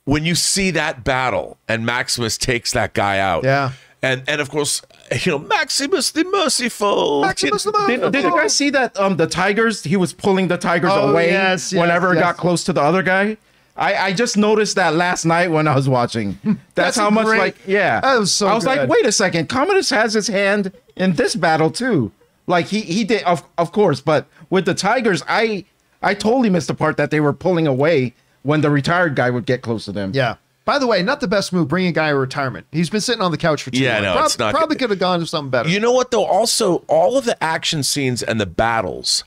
when you see that battle and Maximus takes that guy out. Yeah. and and of course you know Maximus the Merciful. Maximus the Did, did you guys see that? Um, the tigers. He was pulling the tigers Oh, away yes, yes, whenever it yes. got close to the other guy. I, I just noticed that last night when I was watching. [laughs] That's, That's how much great- like yeah. That was so I was good. like, wait a second, Commodus has his hand in this battle too. Like he he did of of course, but with the tigers, I I totally missed the part that they were pulling away when the retired guy would get close to them. Yeah. By the way, not the best move. Bringing a guy to retirement. He's been sitting on the couch for two Yeah, long. no, Prob- it's not Probably good. could have gone to something better. You know what though? Also, all of the action scenes and the battles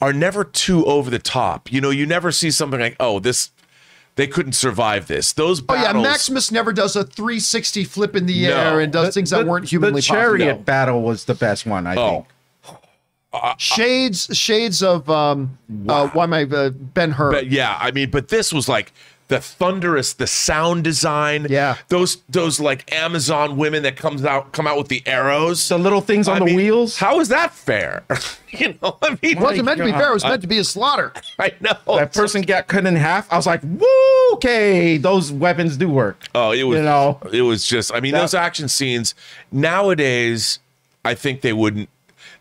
are never too over the top. You know, you never see something like, oh, this they couldn't survive this. Those battles. oh yeah. Maximus never does a 360 flip in the No. air and does The- things that the- weren't humanly possible. The chariot possible. battle was the best one, I Oh. think. Shades, shades of um, uh, why my uh, Ben Hur. But yeah, I mean, but this was like the thunderous, the sound design. Yeah. those those like Amazon women that comes out come out with the arrows. The little things on I the mean, wheels. How is that fair? [laughs] you know, I mean, it wasn't meant to be fair. It was meant to be a slaughter. [laughs] I know that person got cut in half. I was like, "Woo, okay, those weapons do work." Oh, it was. You know? it was just. I mean, That- those action scenes nowadays, I think they wouldn't.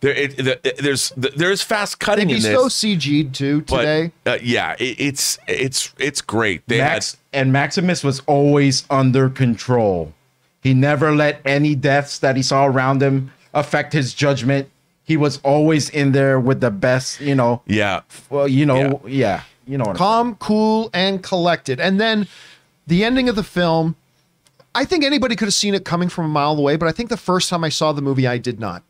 There, it, the, there's there's fast cutting He's in so. CG'd too but today. uh, yeah, it, it's it's it's great. They Max and Maximus was always under control. He never let any deaths that he saw around him affect his judgment. He was always in there with the best, you know. yeah. Well, you know, yeah, you know. What I'm calm, cool, and collected. And then the ending of the film, I think anybody could have seen it coming from a mile away, but I think the first time I saw the movie, I did not.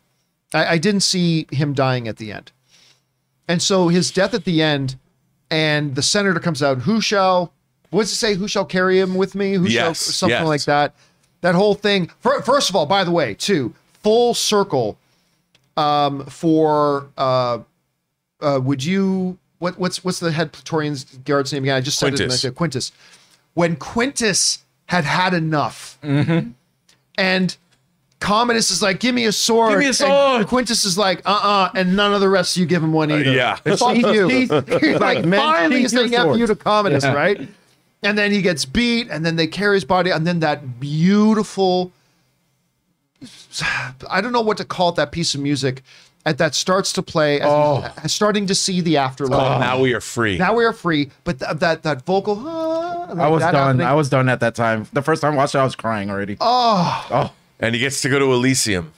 I, I didn't see him dying at the end. And so his death at the end, and the senator comes out, who shall, what's it say, who shall carry him with me? Who shall, Yes, something yes. like that. That whole thing. fir- First of all, by the way, too, full circle um, for uh, uh, would you what what's what's the head Praetorian's guard's name again? I just said it. Quintus. said Quintus. When Quintus had had enough, Mm-hmm. and Commodus is like, "Give me a sword." Give me a and sword. Quintus is like, "Uh uh," and none of the rest of you give him one either. yeah. fuck Teeth- you. teeth- He's like, like men, finally, he's teeth, saying your after you to swords. Commodus, Yeah. right? And then he gets beat, and then they carry his body, and then that beautiful I don't know what to call it, that piece of music at that starts to play as Oh. starting to see the afterlife. Oh, now we are free. Now we are free, but th- that that vocal, ah, I was done. happening- I was done at that time. The first time I watched it, I was crying already. oh, Oh, and he gets to go to Elysium.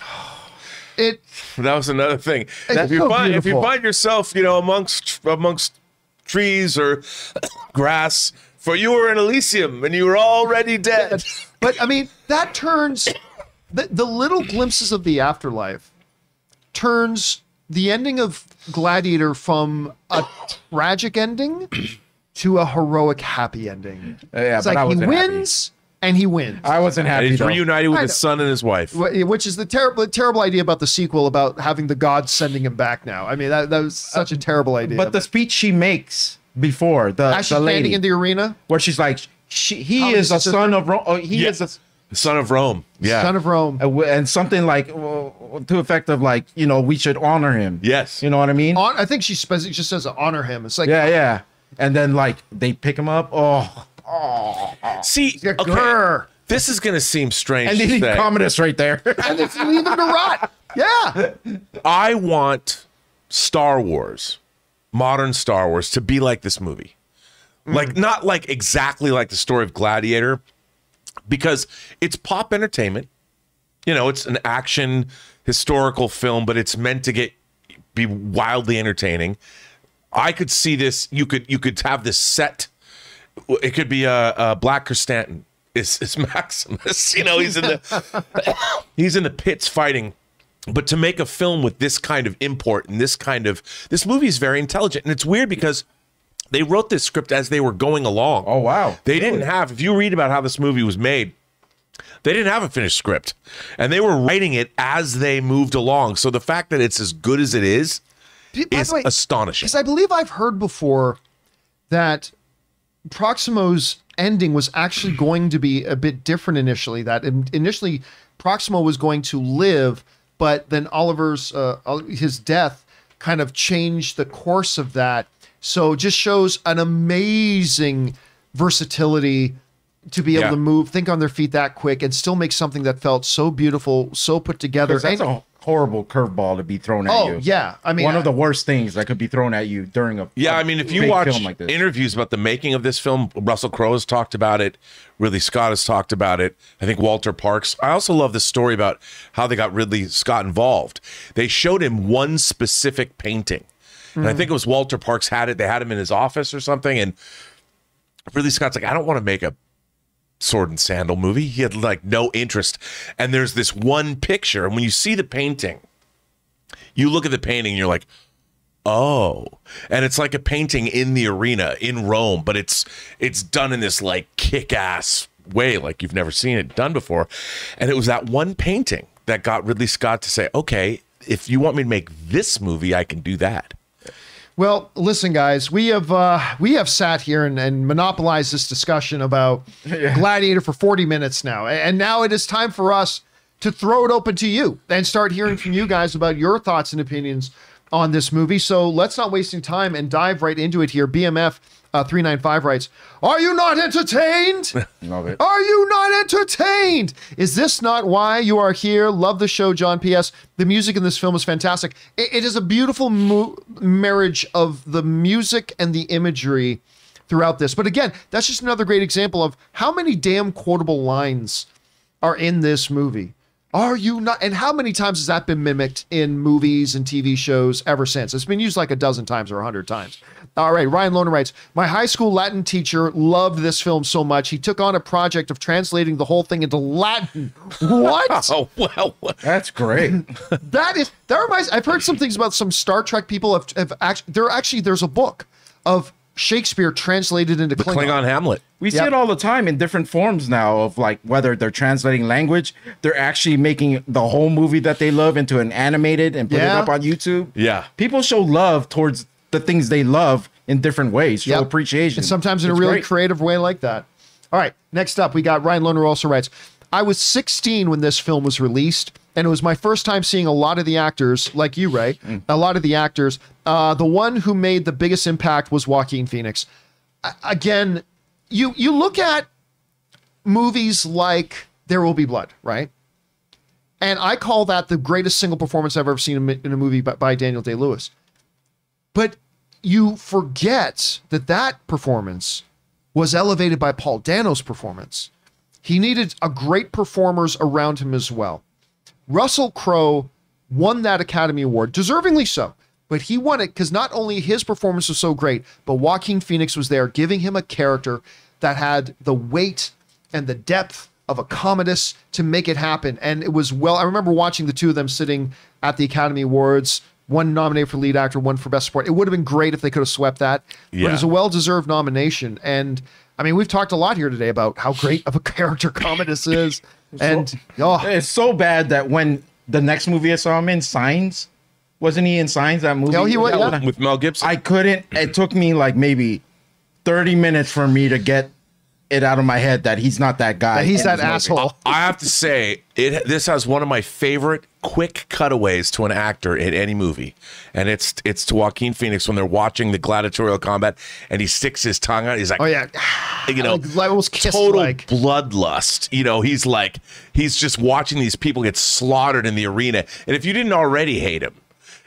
[sighs] it. That was another thing. if you so find if you find yourself, you know, amongst amongst trees or [coughs] grass, for you were in Elysium and you were already dead. But I mean, that turns the, the little glimpses of the afterlife turns the ending of Gladiator from a tragic ending to a heroic happy ending. Yeah, it's but I like he wasn't happy. Wins and he wins. I wasn't And happy. he's though. reunited with his son and his wife. Which is the terrible, terrible idea about the sequel about having the gods sending him back now. I mean, that, that was such a terrible idea. But the speech she makes before the, as she's the lady, standing in the arena, where she's like, she, he How is is a this son of Rome. Oh, he Yeah. is a son of Rome. Yeah. son of Rome. Uh, and something like uh, to effect of like you know we should honor him Yes. you know what i mean On, I think she spec- just says honor him. It's like, yeah yeah and then like they pick him up oh See, okay, grr. this is going to seem strange and to then say. Commodus right there and it's leaving to rot. Yeah. I want Star Wars, modern Star Wars, to be like this movie. Mm. Like, not like exactly like the story of Gladiator, because it's pop entertainment. You know, it's an action historical film, but it's meant to get be wildly entertaining. I could see this. You could you could have this set. It could be a, a Black Stanton. Is is [laughs] Maximus? You know, he's in the [laughs] he's in the pits fighting. But to make a film with this kind of import and this kind of this movie is very intelligent, and it's weird because they wrote this script as they were going along. Oh, wow. They didn't have. If you read about how this movie was made, They didn't have a finished script, and they were writing it as they moved along. So the fact that it's as good as it is By is way, astonishing. Because I believe I've heard before that Proximo's ending was actually going to be a bit different initially. That initially Proximo was going to live, but then Oliver's uh, his death kind of changed the course of that. So just shows an amazing versatility to be able Yeah. to move, think on their feet that quick, and still make something that felt so beautiful, so put together. that's And- a horrible curveball to be thrown at oh you. yeah, I mean one of the worst things that could be thrown at you during a Yeah, I I mean, if you watch interviews about the making of this film, Russell Crowe has talked about it. Ridley Scott has talked about it. I think Walter Parkes. I also love the story about how they got Ridley Scott involved. They showed him one specific painting, and I hmm. think it was Walter Parkes had it. They had him in his office or something, and Ridley Scott's like, I don't want to make a sword and sandal movie. He had like no interest. And there's this one picture, and when you see the painting, you look at the painting and you're like, oh. And it's like a painting in the arena in Rome, but it's it's done in this like kick-ass way, like you've never seen it done before. And it was that one painting that got Ridley Scott to say, okay, if you want me to make this movie, I can do that. Well, listen, guys, we have uh, we have sat here and, and monopolized this discussion about [laughs] Gladiator for 40 minutes now, and now it is time for us to throw it open to you and start hearing from you guys about your thoughts and opinions on this movie. So let's not wasting time and dive right into it here. BMF uh, 395 writes, "Are you not entertained?" [laughs] Love it. Are you not entertained? Is this not why you are here? Love the show, John. P.S. The music in this film is fantastic. It- it is a beautiful mo- marriage of the music and the imagery throughout this. But again, that's just another great example of how many damn quotable lines are in this movie. Are you not? And how many times has that been mimicked in movies and TV shows ever since? It's been used like a dozen times or a hundred times. All right, Ryan Lohner writes My high school Latin teacher loved this film so much, he took on a project of translating the whole thing into Latin. What? [laughs] Oh well, That's great. [laughs] that is, that reminds, I've heard some things about some Star Trek people have, have actually, there actually, there's a book of Shakespeare translated into Klingon. Klingon Hamlet. We see it all the time in different forms now of like whether they're translating language, they're actually making the whole movie that they love into an animated and put Yeah. it up on YouTube. Yeah. People show love towards the things they love in different ways, show Yep. appreciation. And sometimes in It's a really great. creative way like that. All right, next up, we got Ryan Lohner also writes I was 16 when this film was released, and it was my first time seeing a lot of the actors, like you, Ray, Mm. a lot of the actors. Uh, the one who made the biggest impact was Joaquin Phoenix. Again, you you look at movies like There Will Be Blood, right? And I call that the greatest single performance I've ever seen in a- in a movie by, by Daniel Day Lewis. But you forget that that performance was elevated by Paul Dano's performance. He needed a great performers around him as well. Russell Crowe won that Academy Award, deservingly so. But he won it because not only his performance was so great, but Joaquin Phoenix was there, giving him a character that had the weight and the depth of a Commodus to make it happen. And it was well, I remember watching the two of them sitting at the Academy Awards, one nominated for lead actor, one for best support. It would have been great if they could have swept that. But Yeah. it's a well deserved nomination. And I mean, we've talked a lot here today about how great of a [laughs] character Commodus is. And oh, It's so bad that when the next movie I saw him in, Signs, wasn't he in Signs? That movie. Oh, he was, yeah. With Mel Gibson. I couldn't. It took me like maybe thirty minutes for me to get it out of my head that he's not that guy. that he's that asshole. I have to say, it this has one of my favorite quick cutaways to an actor in any movie, and it's it's to Joaquin Phoenix when they're watching the gladiatorial combat, and he sticks his tongue out. He's like, Oh yeah, [sighs] you know, Like, almost total like. bloodlust. You know, he's like he's just watching these people get slaughtered in the arena, and if you didn't already hate him.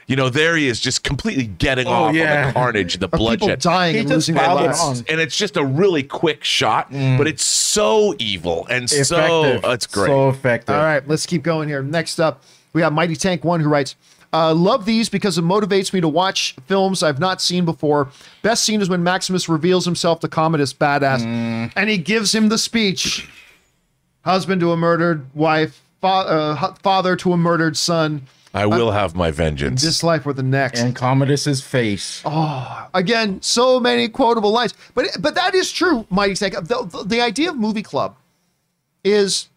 You know, there he is, just completely getting off on yeah. the carnage, the People bloodshed dying and losing their piled and it lives. it's, and it's just a really quick shot, but it's so evil and so Effective. it's great. So effective. All right, let's keep going here. Next up, we got Mighty Tank One who writes, uh, "Love these because it motivates me to watch films I've not seen before. Best scene is when Maximus reveals himself to Commodus Badass, Mm. and he gives him the speech: husband to a murdered wife, fa- uh, father to a murdered son. I will have my vengeance. This life or the next." And Commodus's face. Oh, Again, so many quotable lines, but but that is true, Mighty Tank. The, the, the idea of movie club is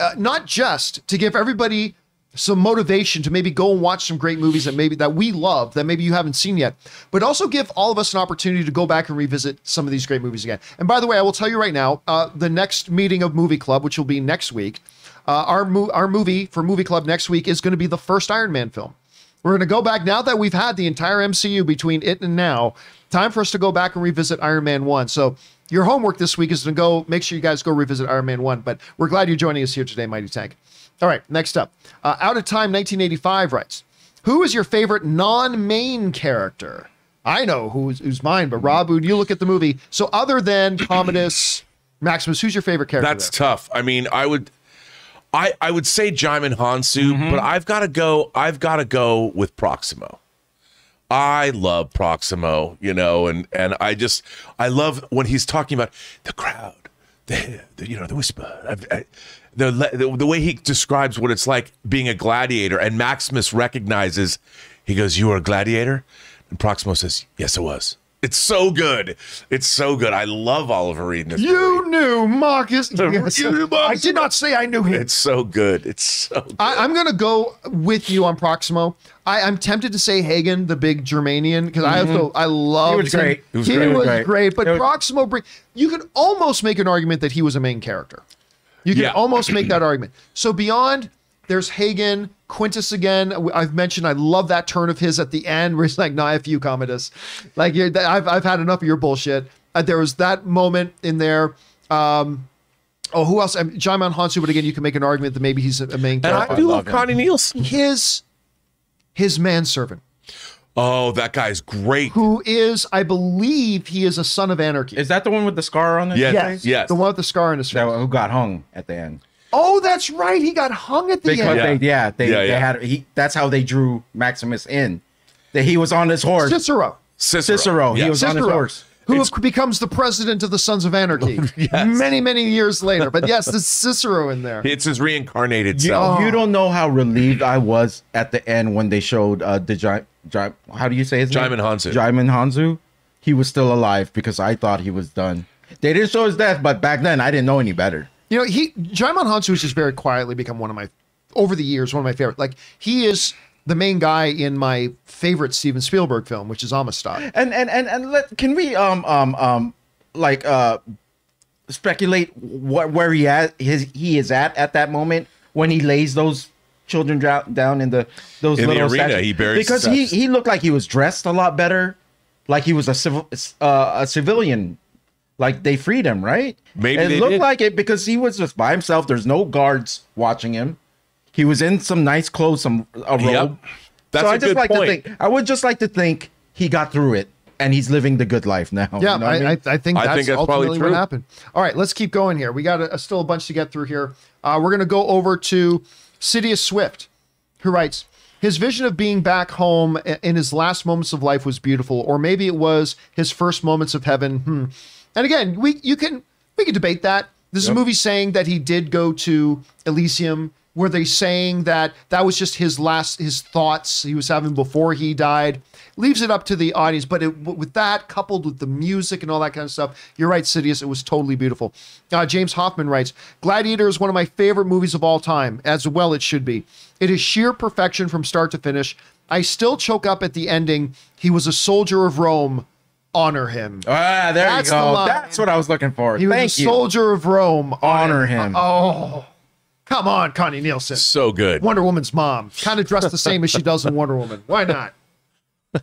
uh, not just to give everybody some motivation to maybe go and watch some great movies that maybe that we love that maybe you haven't seen yet, but also give all of us an opportunity to go back and revisit some of these great movies again. And by the way, I will tell you right now, uh, the next meeting of Movie Club, which will be next week, uh, our mo- our movie for Movie Club next week is going to be the first Iron Man film. We're going to go back now that we've had the entire MCU between it and now. Time for us to go back and revisit Iron Man 1. So, your homework this week is to go make sure you guys go revisit Iron Man 1. But we're glad you're joining us here today, Mighty Tank. All right, next up. Uh, Out of Time 1985 writes Who is your favorite non main character? I know who's, who's mine, but Rob, when you look at the movie, so other than Commodus Maximus, who's your favorite character? That's there? tough. I mean, I would, I I would say Djimon Hounsou, Mm-hmm. but I've got to go. I've got to go with Proximo. I love Proximo, you know, and and I just I love when he's talking about the crowd, the, the you know the whisper, I, I, the, the the way he describes what it's like being a gladiator, and Maximus recognizes. He goes, "You were a gladiator," and Proximo says, "Yes, I was." It's so good. It's so good. I love Oliver Reed in this movie. You knew Marcus. [laughs] Yes. You I did not say I knew him. It's so good. It's so good. I, I'm gonna go with you on Proximo. I, I'm tempted to say Hagen, the big Germanian, because I mm-hmm. also I love. He was great. He was, He was great. great. but was- Proximo, bring, you could almost make an argument that he was a main character. You can Yeah. almost make that argument. So beyond, there's Hagen, Quintus again. I've mentioned I love that turn of his at the end where he's like, "Nah, if you, Commodus, like you're, I've I've had enough of your bullshit." Uh, there was that moment in there. Um, oh, who else? Um, Djimon Hounsou, but again, you can make an argument that maybe he's a, a main And character I do love love him. Connie Nielsen. his his manservant, Oh, that guy's great. who is, I believe, he is a son of anarchy. Is that the one with the scar on his Yes. face? Yes. the one with the scar on his face. That who got hung at the end? Oh, that's right. He got hung at the Because end. Yeah. they, yeah, they, Yeah, they had he. That's how they drew Maximus in. That he was on his horse. Cicero, Cicero. Cicero. He Yeah. was on his Cicero, horse. who It's- becomes the president of the Sons of Anarchy [laughs] many, many years later. But yes, there's Cicero in there. It's his reincarnated You, self. you don't know how relieved I was at the end when they showed uh, the Jai, Jai, how do you say his name? Djimon Hounsou. Djimon Hounsou. He was still alive because I thought he was done. They didn't show his death, but back then I didn't know any better. You know, he Djimon Hounsou has just very quietly become one of my over the years one of my favorite. Like he is the main guy in my favorite Steven Spielberg film, which is Amistad. And and and and let, can we um um um like uh speculate what where he at his he is at at that moment when he lays those children dra- down in the those In the little arena, statues? he buries because the he he looked like he was dressed a lot better, like he was a civil uh, a civilian. Like they freed him, right? Maybe it they looked did. like it because he was just by himself. There's no guards watching him. He was in some nice clothes, some a robe. Yep. That's so a I just good like point. to think. I would just like to think he got through it and he's living the good life now. [laughs] Yeah, You know what I, mean? I, I think I that's, think that's probably ultimately what happened. All right, let's keep going here. We got a, still a bunch to get through here. Uh, we're going to go over to Sidious Swift, who writes, his vision of being back home in his last moments of life was beautiful, or maybe it was his first moments of heaven. Hmm. And again, we you can we can debate that. This is a movie saying that he did go to Elysium. Were they saying that that was just his last his thoughts he was having before he died? Leaves it up to the audience. But it, with that coupled with the music and all that kind of stuff, you're right, Sidious. It was totally beautiful. Uh, James Hoffman writes, "Gladiator is one of my favorite movies of all time. As well, it should be. It is sheer perfection from start to finish. I still choke up at the ending. He was a soldier of Rome. Honor him. ah, there That's you go. line. That's what I was looking for. He was Thank a you. soldier of Rome. Honor him. Oh, come on, Connie Nielsen. So good. Wonder Woman's mom, kind of dressed the same as she does in Wonder Woman. Why not?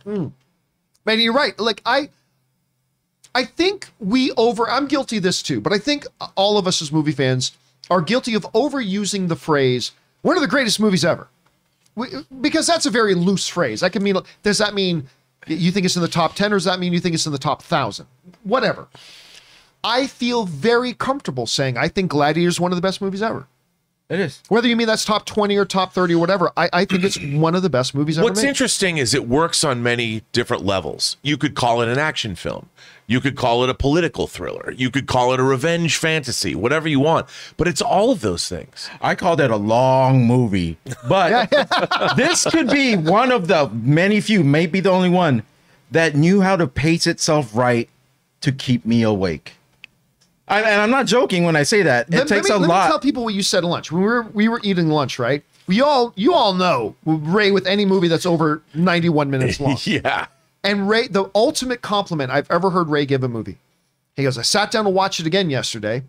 Hmm. Man, you're right. Like I, I think we over. I'm guilty of this too, but I think all of us as movie fans are guilty of overusing the phrase "one of the greatest movies ever," we, because that's a very loose phrase. That can mean. Does that mean you think it's in the top ten, or does that mean you think it's in the top thousand? Whatever. I feel very comfortable saying I think Gladiator is one of the best movies ever. It is. Whether you mean that's top 20 or top 30 or whatever, I, I think it's one of the best movies ever What's made. interesting is it works on many different levels. You could call it an action film. You could call it a political thriller. You could call it a revenge fantasy, whatever you want. But it's all of those things. I called it a long movie, but [laughs] this could be one of the many few, maybe the only one that knew how to pace itself right to keep me awake. I, and I'm not joking when I say that. It Let- let takes me- a let me tell people what you said at lunch when we were we were eating lunch, right? We all you all know Ray with any movie that's over 91 minutes long. [laughs] Yeah. And Ray, the ultimate compliment I've ever heard Ray give a movie. He goes, I sat down to watch it again yesterday,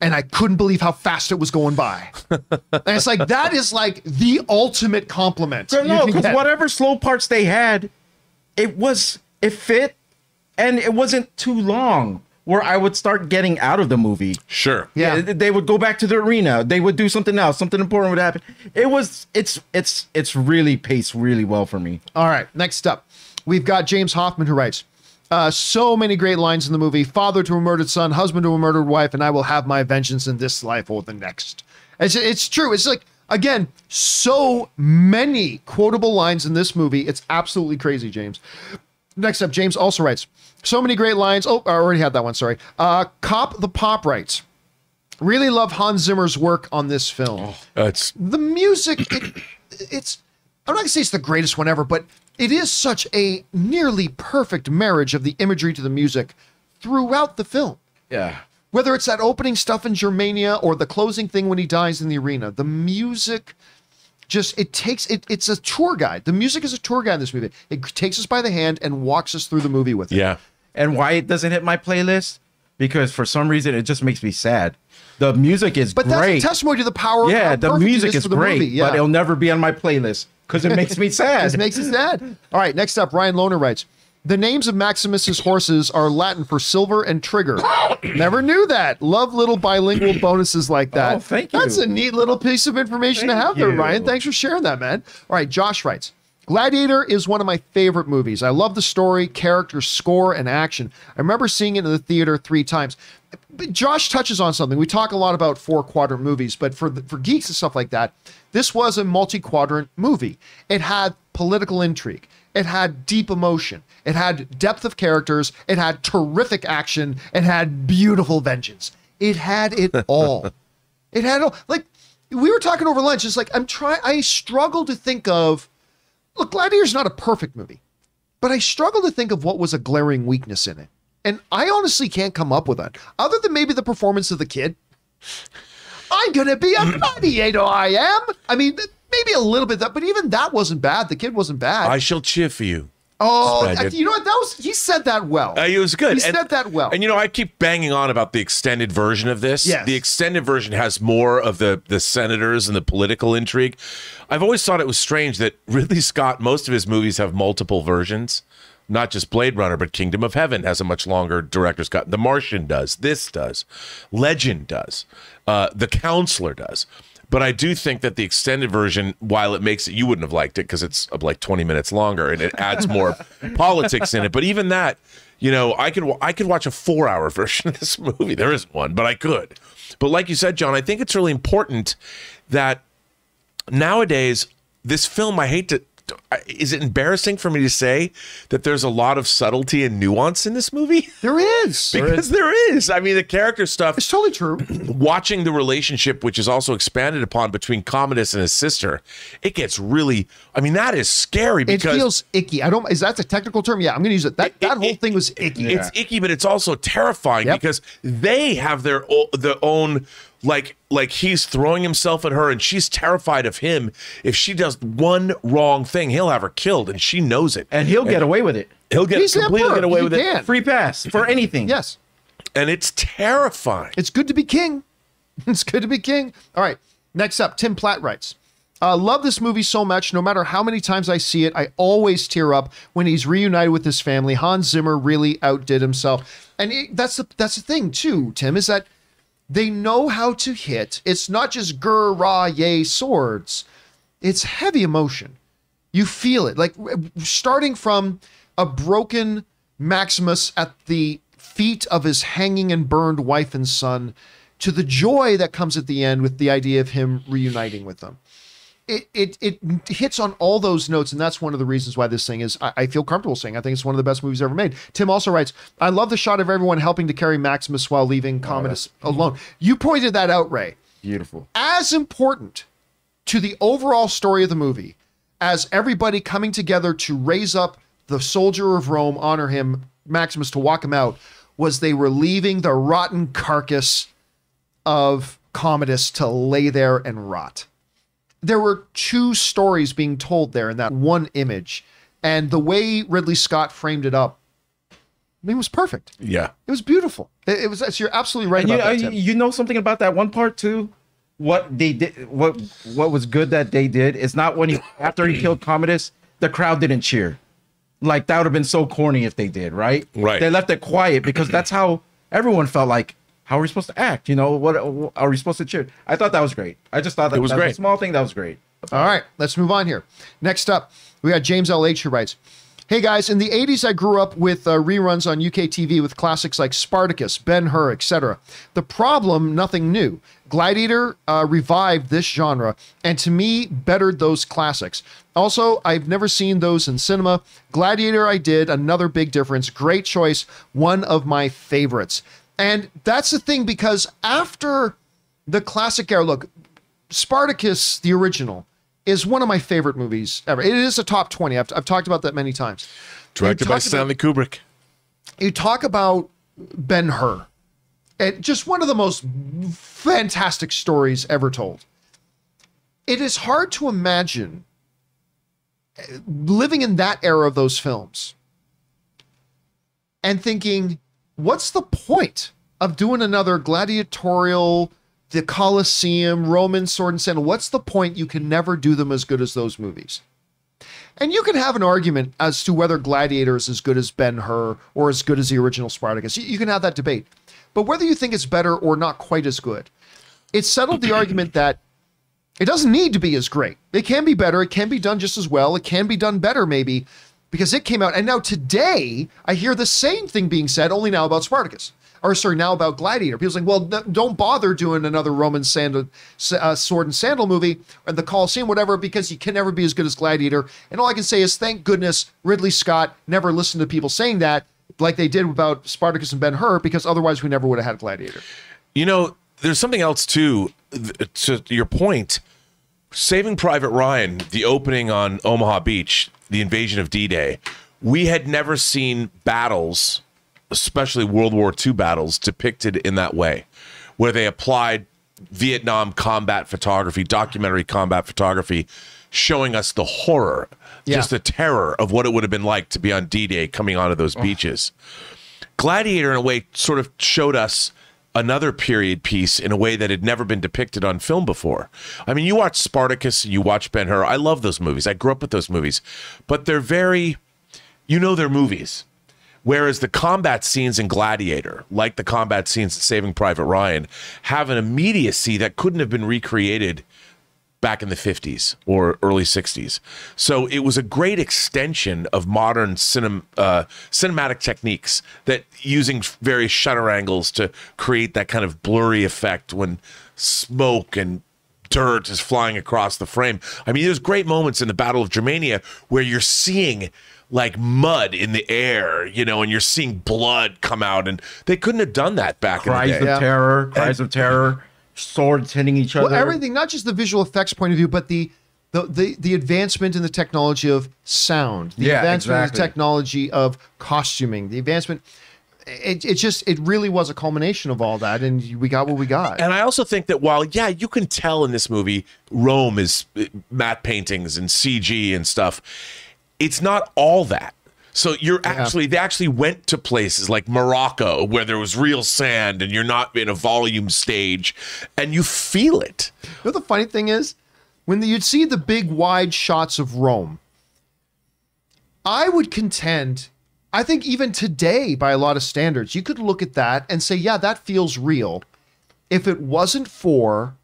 and I couldn't believe how fast it was going by. [laughs] and it's like that is like the ultimate compliment. So, no, because whatever slow parts they had, it was it fit, and it wasn't too long. Where I would start getting out of the movie. Sure. Yeah. They- they would go back to the arena. They would do something else. Something important would happen. It was it's it's it's really paced really well for me. All right, next up, we've got James Hoffman who writes, uh, so many great lines in the movie father to a murdered son, husband to a murdered wife, and I will have my vengeance in this life or the next. It's, it's true. It's like, again, so many quotable lines in this movie. It's absolutely crazy, James. Next up, James also writes, so many great lines. Oh, I already had that one. Sorry. Uh, Cop the Pop writes, really love Hans Zimmer's work on this film Uh, it's the music it, it's i'm not gonna say it's the greatest one ever but it is such a nearly perfect marriage of the imagery to the music throughout the film Yeah. whether it's that opening stuff in germania or the closing thing when he dies in the arena the music just it takes it it's a tour guide the music is a tour guide in this movie it takes us by the hand and walks us through the movie with it yeah. And why it doesn't hit my playlist? Because for some reason it just makes me sad. The music is but that's great. a testimony to the power yeah, how the music is the great, movie. yeah but it'll never be on my playlist because it makes me [laughs] sad. This makes it sad. All right, next up, Ryan Lohner writes The names of Maximus's horses are Latin for silver and trigger. [coughs] Never knew that. Love little bilingual bonuses like oh, that. Oh, thank you. That's a neat little piece of information to Thank have there, you. Ryan. Thanks for sharing that, man. All right, Josh writes Gladiator is one of my favorite movies. I love the story, character, score, and action. I remember seeing it in the theater three times. Josh touches on something. We talk a lot about four quadrant movies, but for the, for geeks and stuff like that, this was a multi quadrant movie. It had political intrigue. It had deep emotion. It had depth of characters. It had terrific action. It had beautiful vengeance. It had it [laughs] all. It had all like we were talking over lunch. It's like I'm trying. I struggle to think of. Look, Gladiator's not a perfect movie, but I struggle to think of what was a glaring weakness in it, and I honestly can't come up with that, Other than maybe the performance of the kid. I'm gonna be a gladiator. I am. I mean, maybe a little bit that, but even that wasn't bad. The kid wasn't bad. I shall cheer for you. oh, Splendid. you know what? That was he said that well. Uh, it was good. He said that well. And you know, I keep banging on about the extended version of this. Yes. The extended version has more of the the senators and the political intrigue. I've always thought it was strange that [laughs] Ridley Scott, most of his movies have multiple versions. Not just Blade Runner, but Kingdom of Heaven has a much longer director's cut. The Martian does. This does. Legend does. Uh, the Counselor does. But I do think that the extended version, while it makes it, you wouldn't have liked it because it's uh, like 20 minutes longer and it adds more [laughs] politics in it. But even that, you know, I could I could watch a four hour [laughs] version of this movie. There isn't one, but I could. But like you said, John, I think it's really important that nowadays this film. I hate to. Is it embarrassing for me to say that there's a lot of subtlety and nuance in this movie? [laughs] there is. Because there is. I mean, the character stuff It's totally true. [clears throat] watching the relationship, which is also expanded upon between Commodus and his sister, it gets really. I mean, that is scary because. It feels icky. I don't. Is that a technical term? Yeah, I'm gonna use it. That that it- whole it- thing was icky. it's icky, but it's also terrifying Yep. because they have their o- their own like like he's throwing himself at her and she's terrified of him. If she does one wrong thing, he'll have her killed, and she knows it. and he'll get away with it. He'll get He's completely get away He with it. Free pass for anything. Yes. and it's terrifying. It's good to be king. [laughs] It's good to be king. All right. Next up, Tim Platt writes. Uh, love this movie so much. No matter how many times I see it, I always tear up when he's reunited with his family. Hans Zimmer really outdid himself, and it, that's the that's the thing too. Tim is that they know how to hit. It's not just gur rah yay swords. It's heavy emotion. You feel it, like starting from a broken Maximus at the feet of his hanging and burned wife and son, to the joy that comes at the end with the idea of him reuniting with them. It it it hits on all those notes, and that's one of the reasons why this thing is. I, I feel comfortable saying I think it's one of the best movies ever made. Tim also writes, "I love the shot of everyone helping to carry Maximus while leaving Commodus mm-hmm. alone." You pointed that out, Ray Beautiful. as important to the overall story of the movie as everybody coming together to raise up the soldier of Rome, honor him, Maximus, to walk him out, was they were leaving the rotten carcass of Commodus to lay there and rot. There were two stories being told there in that one image, and the way Ridley Scott framed it up, I mean, it was perfect. Yeah. It was beautiful. It, it was. You're absolutely right And you, that. uh, Tim. you know something about that one part too? What they did, what what was good that they did is not when he after he killed Commodus, the crowd didn't cheer. Like that would have been so corny if they did, right? Right. They left it quiet because that's how everyone felt like. How are we supposed to act? You know what? Are we supposed to cheer? I thought that was great. I just thought that was that was great. a small thing that was great. All right, let's move on here. Next up, we got James LH who writes Hey guys, in the 80s, I grew up with uh, reruns on UK TV with classics like Spartacus, Ben Hur, etc. The problem, nothing new. Gladiator uh, revived this genre and to me bettered those classics. Also, I've never seen those in cinema. Gladiator, I did. Another big difference. Great choice. One of my favorites. And that's the thing because after the classic era, look, Spartacus, the original, is one of my favorite movies ever. It is a top 20. I've, I've talked about that many times. Directed by Stanley Kubrick. you talk about Ben Hur, and just one of the most fantastic stories ever told. It is hard to imagine uh, living in that era of those films and thinking, what's the point of doing another gladiatorial, the Colosseum, Roman sword and sandal? What's the point? You can never do them as good as those movies. And you can have an argument as to whether Gladiator is as good as Ben Hur or as good as the original Spartacus. You can have that debate. But whether you think it's better or not quite as good, it settled the argument that it doesn't need to be as great. It can be better. It can be done just as well. It can be done better, maybe, because it came out. And now today, I hear the same thing being said, only now about Spartacus. Or, sorry, now about Gladiator. People saying, well, don't bother doing another Roman sandal, uh, sword and sandal movie or the Colosseum, whatever, because you can never be as good as Gladiator. And all I can say is, thank goodness Ridley Scott never listened to people saying that like they did about Spartacus and Ben Hur, because otherwise we never would have had Gladiator. You know, there's something else too. To your point, Saving Private Ryan, the opening on Omaha Beach, the invasion of D-Day, we had never seen battles, especially World War II battles, depicted in that way, where they applied Vietnam combat photography, documentary combat photography, showing us the horror, Yeah. just the terror of what it would have been like to be on D-Day coming onto those beaches. Gladiator, in a way, sort of showed us another period piece in a way that had never been depicted on film before. I mean, you watch Spartacus, you watch Ben Hur. I love those movies. I grew up with those movies, but they're very, you know, they're movies. Whereas the combat scenes in Gladiator, like the combat scenes in Saving Private Ryan, have an immediacy that couldn't have been recreated back in the 50s or early 60s. So it was a great extension of modern cinem, uh, cinematic techniques that using various shutter angles to create that kind of blurry effect when smoke and dirt is flying across the frame. I mean, there's great moments in the Battle of Germania where you're seeing like mud in the air, you know, and you're seeing blood come out and they couldn't have done that back Cries in of the day. Yeah. terror, cries of terror, swords hitting each other. Well, everything, not just the visual effects point of view, but the the the, the advancement in the technology of sound, the Yeah, advancement in the technology of costuming, the advancement. It, it just it really was a culmination of all that, and we got what we got. And I also think that while, yeah, you can tell in this movie Rome is uh, matte paintings and CG and stuff, it's not all that. So you're actually they actually went to places like Morocco where there was real sand and you're not in a volume stage and you feel it. You know the funny thing is? When the, you'd see the big wide shots of Rome, I would contend, I think even today, by a lot of standards, you could look at that and say, yeah, that feels real if it wasn't for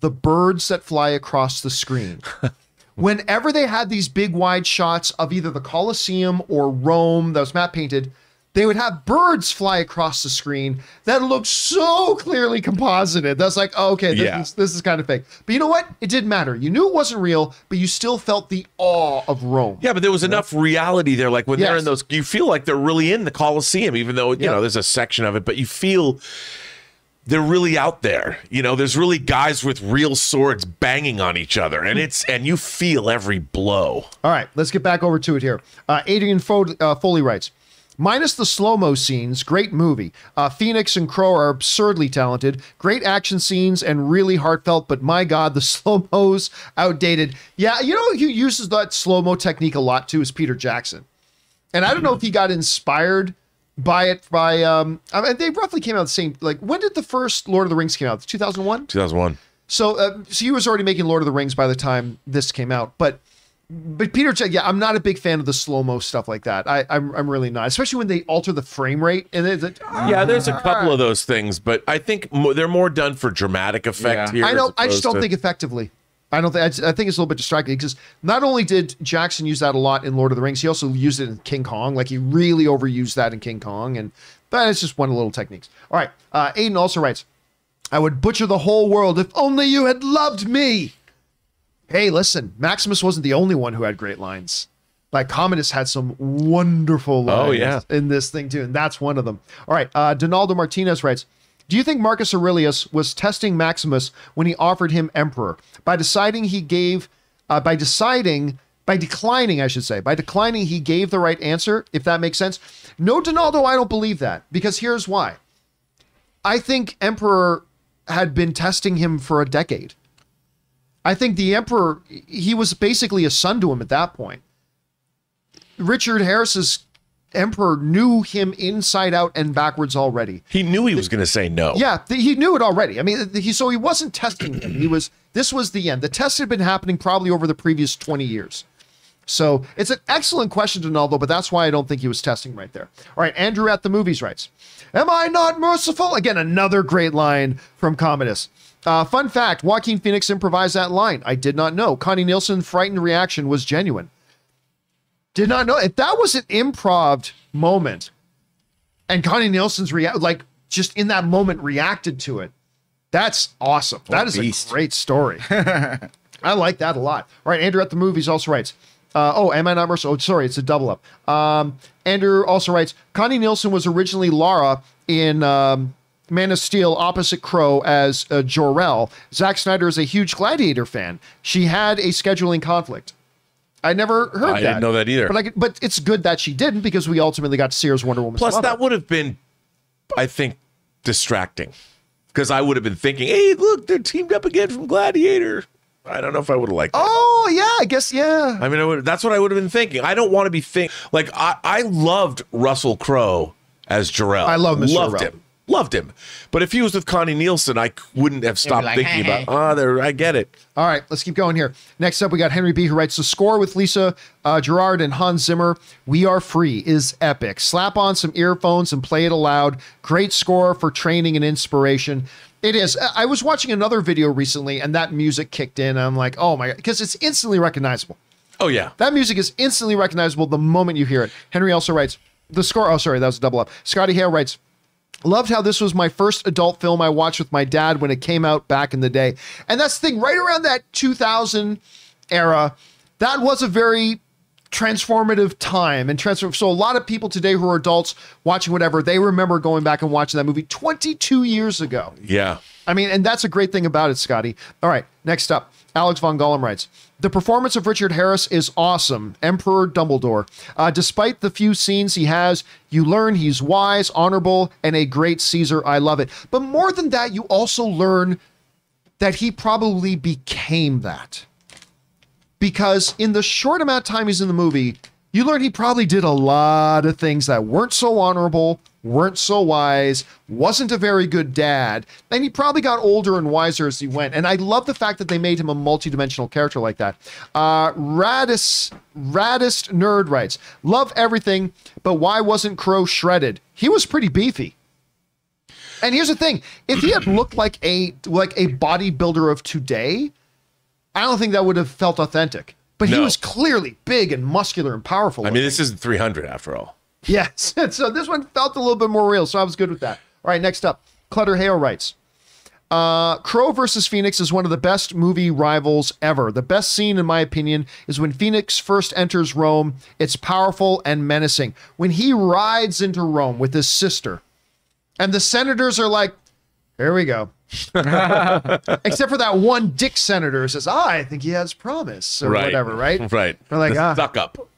the birds that fly across the screen. [laughs] Whenever they had these big wide shots of either the Colosseum or Rome that was matte painted, they would have birds fly across the screen that looked so clearly composited. That's like, oh, okay, this, Yeah. is, this is kind of fake. But you know what? It didn't matter. You knew it wasn't real, but you still felt the awe of Rome. Yeah, but there was enough reality there. Like when they're in those, you feel like they're really in the Coliseum, even though, you know, there's a section of it, but you feel they're really out there. You know, there's really guys with real swords banging on each other, and it's, and you feel every blow. All right, let's get back over to it here. Uh, Adrian Fo- uh, Foley writes Minus the slow mo scenes, great movie. Uh, Phoenix and Crowe are absurdly talented. Great action scenes and really heartfelt, but my God, the [laughs] slow mo's outdated. Yeah, you know who uses that slow mo technique a lot too is Peter Jackson. And I don't know if he got inspired by it by um I mean, they roughly came out the same like when did the first Lord of the Rings came out? 2001? 2001. So uh, so he was already making Lord of the Rings by the time this came out. But but Peter Jack, yeah, I'm not a big fan of the slow mo stuff like that. I, I'm I'm really not, especially when they alter the frame rate and it's like, Yeah, there's a couple of those things, but I think mo- they're more done for dramatic effect Yeah. here. I know. as I just don't to- think effectively. I don't think. I, think it's a little bit distracting because not only did Jackson use that a lot in Lord of the Rings, he also used it in King Kong. Like he really overused that in King Kong, and that is just one of the little techniques. All right. Uh, Aiden also writes, "I would butcher the whole world if only you had loved me." Hey, listen, Maximus wasn't the only one who had great lines. Like Commodus had some wonderful lines Oh, yeah. in this thing too, and that's one of them. All right, uh, Donaldo Martinez writes, "Do you think Marcus Aurelius was testing Maximus when he offered him emperor by deciding he gave, uh, by deciding, by declining, I should say, by declining he gave the right answer? If that makes sense." No, Donaldo, I don't believe that because here's why. I think Emperor had been testing him for a decade. I think the Emperor, he was basically a son to him at that point. Richard Harris's Emperor knew him inside out and backwards already. He knew he was going to say no. Yeah, he knew it already. I mean, he so he wasn't testing him. He was. This was the end. The test had been happening probably over the previous twenty years. So it's an excellent question, Donaldo, but that's why I don't think he was testing right there. All right, Andrew at the movies writes, "Am I not merciful?" Again, another great line from Commodus. Uh, fun fact: Joaquin Phoenix improvised that line. I did not know. Connie Nielsen's frightened reaction was genuine. Did not know if that was an improv moment, and Connie Nielsen's react like just in that moment reacted to it. That's awesome. that is beast. a great story. [laughs] I like that a lot. All right, Andrew at the movies also writes. Uh, oh, am I not merciful? Oh, sorry, it's a double up. Um, Andrew also writes. Connie Nielsen was originally Lara in um, Man of Steel opposite Crowe as uh, Jor-El. Zack Snyder is a huge Gladiator fan. She had a scheduling conflict. I never heard I that. I didn't know that either. But like, but it's good that she didn't because we ultimately got to see her as Wonder Woman. Plus, that would have been, I think, distracting because I would have been thinking, "Hey, look, they're teamed up again from Gladiator." I don't know if I would have liked. that. Oh yeah, I guess yeah. I mean, I would, that's what I would have been thinking. I don't want to be think like I, I loved Russell Crowe as Jor-El. I love Mr. Loved Jor-El. him. Loved him. But if he was with Connie Nielsen, I wouldn't have stopped like, thinking "Hey, about. Ah, there. I get it. All right, let's keep going here. Next up, we got Henry B, who writes the score with Lisa uh, Gerrard and Hans Zimmer. We are free is epic. Slap on some earphones and play it aloud. Great score for training and inspiration. It is. I I was watching another video recently, and that music kicked in. I'm like, oh my god, because it's instantly recognizable. Oh yeah. That music is instantly recognizable the moment you hear it. Henry also writes the score. Oh, sorry, that was a double up. Scotty Hale writes. Loved how this was my first adult film I watched with my dad when it came out back in the day. And that's the thing, right around that 2000 era, that was a very transformative time and transform. So a lot of people today who are adults watching whatever, they remember going back and watching that movie 22 years ago. Yeah. I mean, and that's a great thing about it, Scotty. All right, next up, Alex von Gollum writes The performance of Richard Harris is awesome, Emperor Dumbledore. Uh, despite the few scenes he has, you learn he's wise, honorable, and a great Caesar. I love it. But more than that, you also learn that he probably became that. Because in the short amount of time he's in the movie, you learn he probably did a lot of things that weren't so honorable, weren't so wise, wasn't a very good dad, and he probably got older and wiser as he went. And I love the fact that they made him a multidimensional character like that. Uh, Radis, Raddest Nerd writes, Love everything, but why wasn't Crowe shredded? He was pretty beefy. And here's the thing: if he had looked like a like a bodybuilder of today, I don't think that would have felt authentic. But he was clearly big and muscular and powerful. I mean, this isn't 300 after all. [laughs] yes. [laughs] so this one felt a little bit more real, so I was good with that. All right, next up, Clutter Hale writes. Uh, Crowe versus Phoenix is one of the best movie rivals ever. The best scene, in my opinion, is when Phoenix first enters Rome. It's powerful and menacing. When he rides into Rome with his sister, and the senators are like, here we go. [laughs] Except for that one dick senator who says, ah, I think he has promise or whatever, right? Right. We're like, The ah. Stuck up.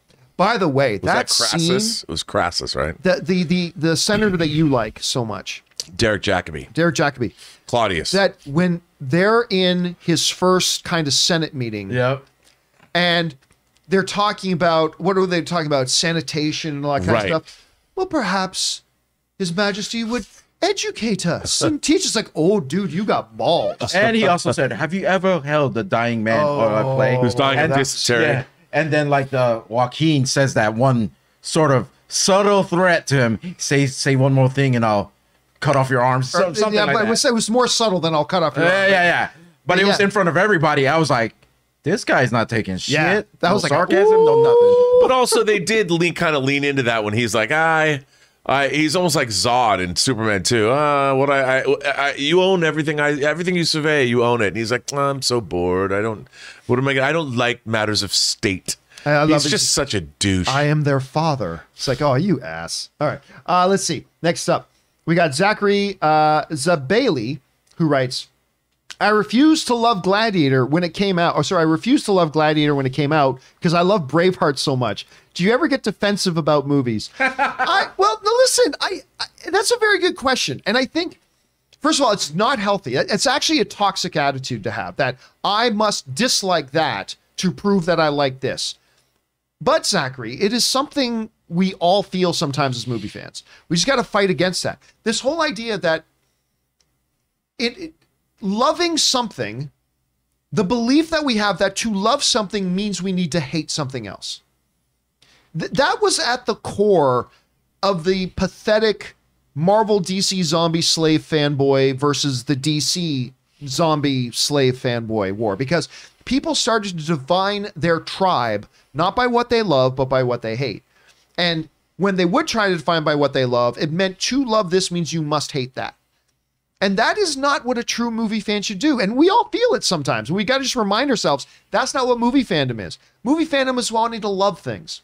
By the way, Was that, that, scene, Crassus? It was Crassus, right? the, the the the senator that you like so much, Derek Jacobi. Derek Jacobi, Claudius. that when they're in his first kind of Senate meeting, Yep. and they're talking about what are they talking about sanitation and all that kind Right. of stuff well perhaps his majesty would educate us and [laughs] teach us like oh dude you got balls And he also said, "Have you ever held a dying man or a oh. play Oh, Who's dying of And that's- dysentery. Yeah. And then like the Joaquin says that one sort of subtle threat to him. Say say one more thing and I'll cut off your arms. So, something yeah like but that. it was, it was more subtle than i'll cut off your yeah, arm. yeah, yeah. But it was in front of everybody. I was like, this guy's not taking shit. Yeah. That no was like, sarcasm, no nothing. but also they did lean kind of lean into that when he's like, I, I he's almost like Zod in Superman 2. Uh, what I, I, I you own everything. I everything you survey, you own it. And he's like, I'm so bored. I don't. What am I? gonna I don't like matters of state. I he's it. just such a douche. i am their father it's like oh you ass all right uh let's see next up we got zachary uh zabali who writes I refused to love Gladiator when it came out. Oh, sorry, I refused to love Gladiator when it came out because I love Braveheart so much. Do you ever get defensive about movies? [laughs] I well, no, listen, I, I that's a very good question, and I think first of all, it's not healthy. It's actually a toxic attitude to have that I must dislike that to prove that I like this. But Zachary, it is something we all feel sometimes as movie fans. We just got to fight against that. This whole idea that it, it loving something, the belief that we have that to love something means we need to hate something else. Th- that was at the core of the pathetic Marvel DC zombie slave fanboy versus the DC zombie slave fanboy war because people started to define their tribe not by what they love but by what they hate. And when they would try to define by what they love, it meant to love this means you must hate that. And that is not what a true movie fan should do. And we all feel it sometimes. We got to just remind ourselves that's not what movie fandom is. Movie fandom is wanting to love things.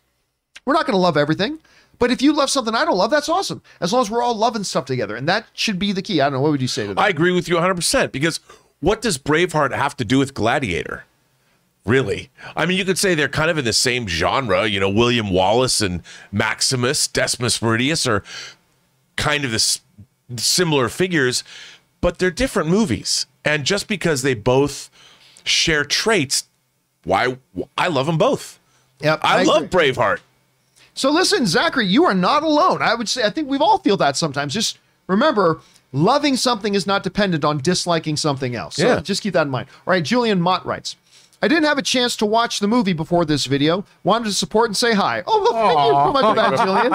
We're not going to love everything, but if you love something I don't love, that's awesome. As long as we're all loving stuff together. And that should be the key. I don't know. What would you say to that? I agree with you 100% because what does Braveheart have to do with Gladiator? Really? I mean, you could say they're kind of in the same genre. You know, William Wallace and Maximus, Decimus Meridius are kind of this similar figures, but they're different movies. And just because they both share traits, why I love them both. Yep, I, I love agree. Braveheart. So listen, Zachary, you are not alone. I would say I think we've all feel that sometimes. Just remember, loving something is not dependent on disliking something else. So Yeah. just keep that in mind. All right, Julian Mott writes. I didn't have a chance to watch the movie before this video. Wanted to support and say hi. Oh, well, thank you so much for that, Julian.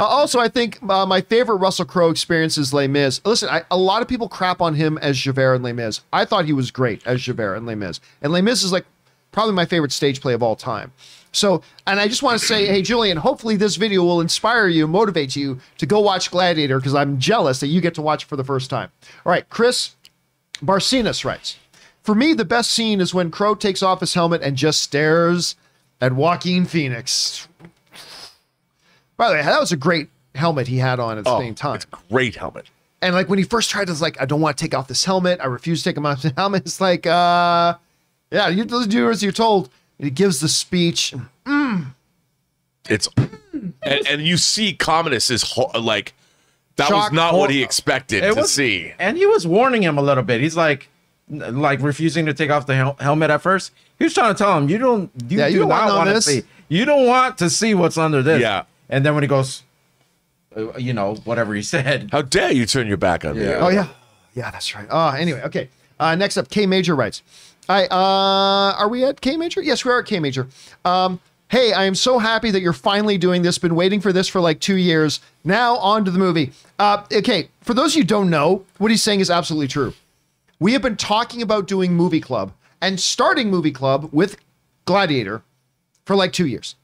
Uh, also, I think uh, my favorite Russell Crowe experience is Les Mis. Listen, I, a lot of people crap on him as Javert in Les Mis. I thought he was great as Javert in Les Mis. And Les Mis is like probably my favorite stage play of all time. So, and I just want to say, hey, Julian, hopefully this video will inspire you, motivate you to go watch Gladiator because I'm jealous that you get to watch it for the first time. All right, Chris Barcinas writes For me, the best scene is when Crowe takes off his helmet and just stares at Joaquin Phoenix. By the way, that was a great helmet he had on at the Oh, same time. it's a great helmet. And like when he first tried to like, I don't want to take off this helmet. I refuse to take off the [laughs] helmet. It's like, uh, yeah, you do as you're told. And he gives the speech. It's and, and you see Commodus is ho- like that Shock, was not what he expected It to was- see. And he was warning him a little bit. He's like, like refusing to take off the hel- helmet at first. He was trying to tell him, you don't, you, Yeah, you do don't wanna not want to see, you don't want to see what's under this. Yeah. And then when he goes, uh, you know, whatever he [laughs] said. How dare you turn your back on me? Yeah. Oh yeah, yeah, that's right. Uh, anyway, okay. Uh, next up, K Major writes. I uh, are we at K Major? Yes, we are at K Major. Um, hey, I am so happy that you're finally doing this. Been waiting for this for like two years. Now on to the movie. Uh, okay, for those of you who don't know, what he's saying is absolutely true. We have been talking about doing movie club and starting movie club with Gladiator for like two years.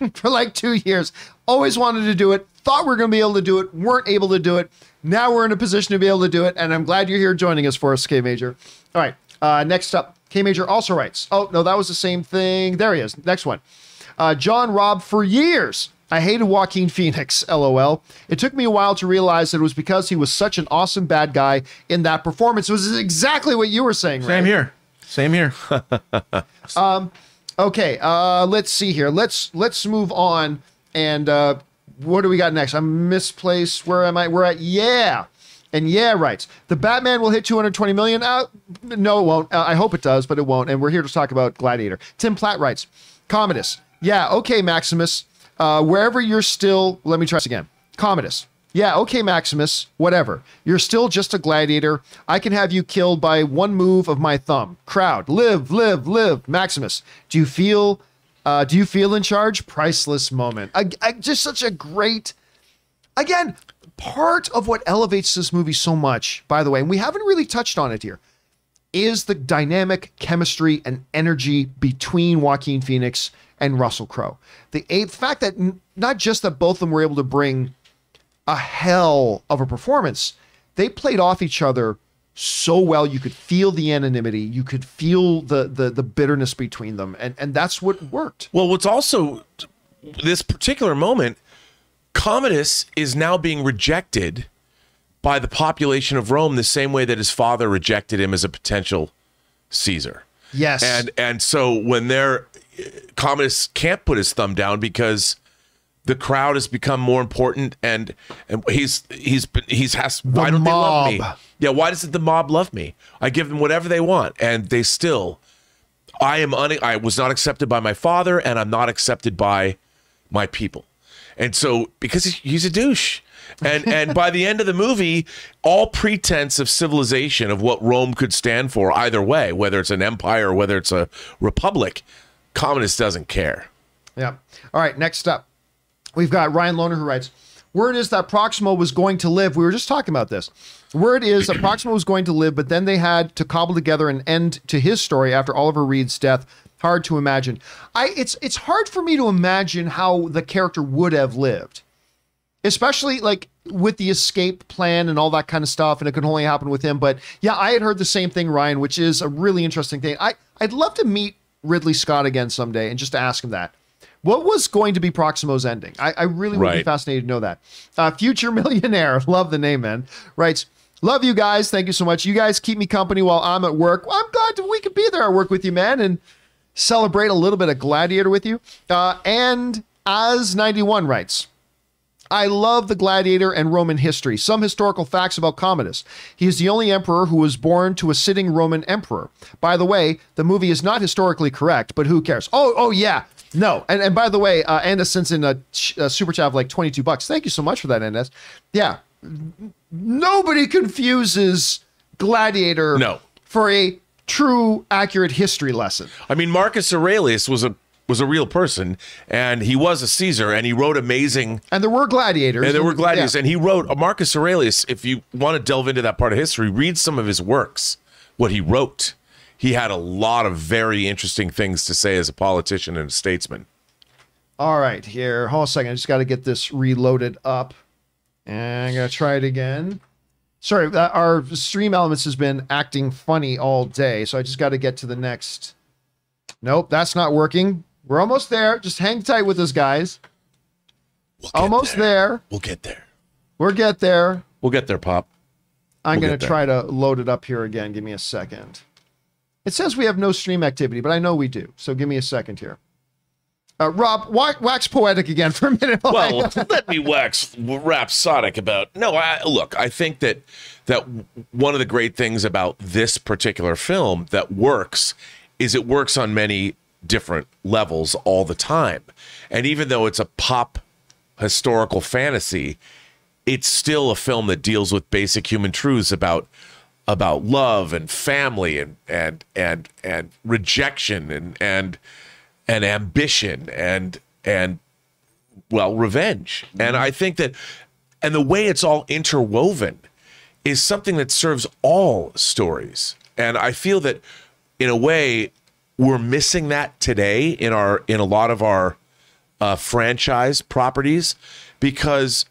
[laughs] for like two years. Always wanted to do it. Thought we are going to be able to do it. Weren't able to do it. Now we're in a position to be able to do it. And I'm glad you're here joining us for us, K Major. All right. Uh, next up, K Major also writes. Oh, no, that was the same thing. There he is. Next one. Uh, John Robb, for years, I hated Joaquin Phoenix, [laughs] lol. It took me a while to realize that it was because he was such an awesome bad guy in that performance. It was exactly what you were saying, Same Ray. here. Same here. [laughs] um, Okay, uh, let's see here. Let's let's move on. And uh, what do we got next? I'm misplaced. Where am I? We're at yeah. And yeah writes the Batman will hit 220 million. Uh, no, it won't. Uh, I hope it does, but it won't. And we're here to talk about Gladiator. Tim Platt writes, Commodus. Yeah, okay, Maximus. Uh, wherever you're still, let me try this again. Commodus. Yeah, okay, Maximus. Whatever. You're still just a gladiator. I can have you killed by one move of my thumb. Crowd, live, live, live. Maximus. Do you feel? Uh, do you feel in charge? Priceless moment. I, I, just such a great. Again, part of what elevates this movie so much, by the way, and we haven't really touched on it here, is the dynamic chemistry and energy between Joaquin Phoenix and Russell Crowe. The, the fact that not just that both of them were able to bring a hell of a performance, they played off each other so well. You could feel the anonymity, you could feel the the, the bitterness between them, and and that's what worked. Well, what's also this particular moment, Commodus is now being rejected by the population of Rome the same way that his father rejected him as a potential Caesar. Yes, And and so when they're Commodus can't put his thumb down because the crowd has become more important and and he's he's he's has why don't they love me? Yeah, why doesn't the mob love me? I give them whatever they want and they still I am un- I was not accepted by my father and I'm not accepted by my people. And so because he's a douche. And and [laughs] by the end of the movie, all pretense of civilization of what Rome could stand for either way, whether it's an empire or whether it's a republic, Commodus doesn't care. Yeah. All right. Next up, we've got Ryan Lohner who writes, "Word is that Proximo was going to live. We were just talking about this. Word is that Proximo was going to live, but then they had to cobble together an end to his story after Oliver Reed's death. Hard to imagine. I it's it's hard for me to imagine how the character would have lived, especially like with the escape plan and all that kind of stuff. And it could only happen with him. But yeah, I had heard the same thing, Ryan, which is a really interesting thing. I I'd love to meet Ridley Scott again someday and just to ask him that. What was going to be Proximo's ending? I, I really would be fascinated to know that. Uh, Future [laughs] Millionaire, love the name, man. Writes, love you guys. Thank you so much. You guys keep me company while I'm at work. Well, I'm glad we could be there at work with you, man, and celebrate a little bit of Gladiator with you. Uh, and As91 writes, I love the gladiator and Roman history. Some historical facts about Commodus. He is the only emperor who was born to a sitting Roman emperor. By the way, the movie is not historically correct, but who cares? Oh, oh yeah. No. And, and by the way, uh, Andes sends in a, a super chat of like 22 bucks. Thank you so much for that, Andes. Yeah. Nobody confuses gladiator No. for a true, accurate history lesson. I mean, Marcus Aurelius was a was a real person, and he was a Caesar, and he wrote amazing. And there were gladiators. And there were gladiators, Yeah. and he wrote uh, Marcus Aurelius. If you want to delve into that part of history, read some of his works. What he wrote, he had a lot of very interesting things to say as a politician and a statesman. All right, here. Hold on a second. I just got to get this reloaded up. And I'm to try it again. Sorry, uh, our stream elements has been acting funny all day. So I just got to get to the next. Nope, that's not working. We're almost there. Just hang tight with us, guys. We'll Almost there. We'll get there. We'll get there. We'll get there, Pop. I'm We'll going to try to load it up here again. Give me a second. It says we have no stream activity, but I know we do. So give me a second here. Uh, Rob, wax, poetic again for a minute. [laughs] well, let me wax rhapsodic about. No, I, look, I think that that one of the great things about this particular film that works is it works on many different levels all the time, and even though it's a pop historical fantasy, it's still a film that deals with basic human truths about about love and family and and and and rejection and and and ambition and and well revenge. And i think that and the way it's all interwoven is something that serves all stories. And i feel that in a way we're missing that today in our in a lot of our uh, franchise properties because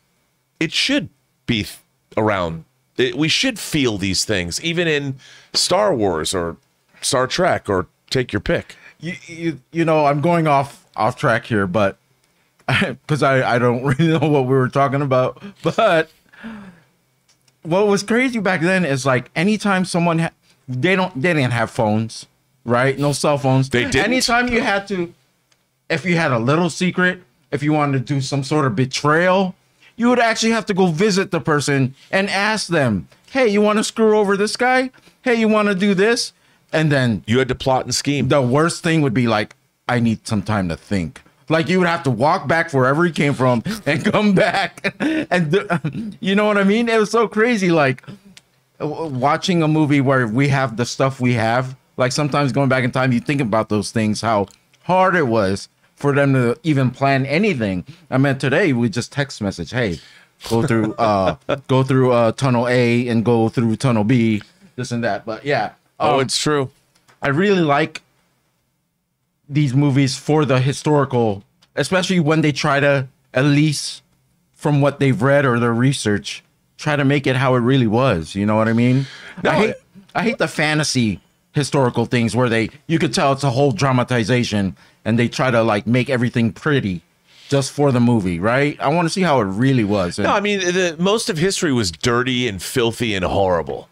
it should be th- around it, we should feel these things even in star wars or star trek or take your pick you, you, you know, I'm going off off track here, but [laughs] because I, I don't [laughs] really know what we were talking about. But what was crazy back then is like anytime someone ha- they don't they didn't have phones, right? No cell phones. They didn't? Anytime you had to, if you had a little secret, if you wanted to do some sort of betrayal, you would actually have to go visit the person and ask them, "Hey, you want to screw over this guy? Hey, you want to do this?" And then You had to plot and scheme. the worst thing would be like, I need some time to think. Like you would have to walk back wherever he came from [laughs] and come back, [laughs] and do- [laughs] you know what I mean? It was so crazy. Like watching a movie where we have the stuff we have. Like sometimes going back in time, you think about those things, how hard it was for them to even plan anything. I mean, today we just text message, hey, go through, uh, go through uh, tunnel A and go through tunnel B, this and that. But yeah, oh, um, it's true. I really like these movies for the historical, especially when they try to, at least from what they've read or their research, try to make it how it really was. You know what I mean? No, I hate I hate the fantasy historical things where they you could tell it's a whole dramatization and they try to like make everything pretty just for the movie, right? I want to see how it really was. And- No, I mean, the, most of history was dirty and filthy and horrible.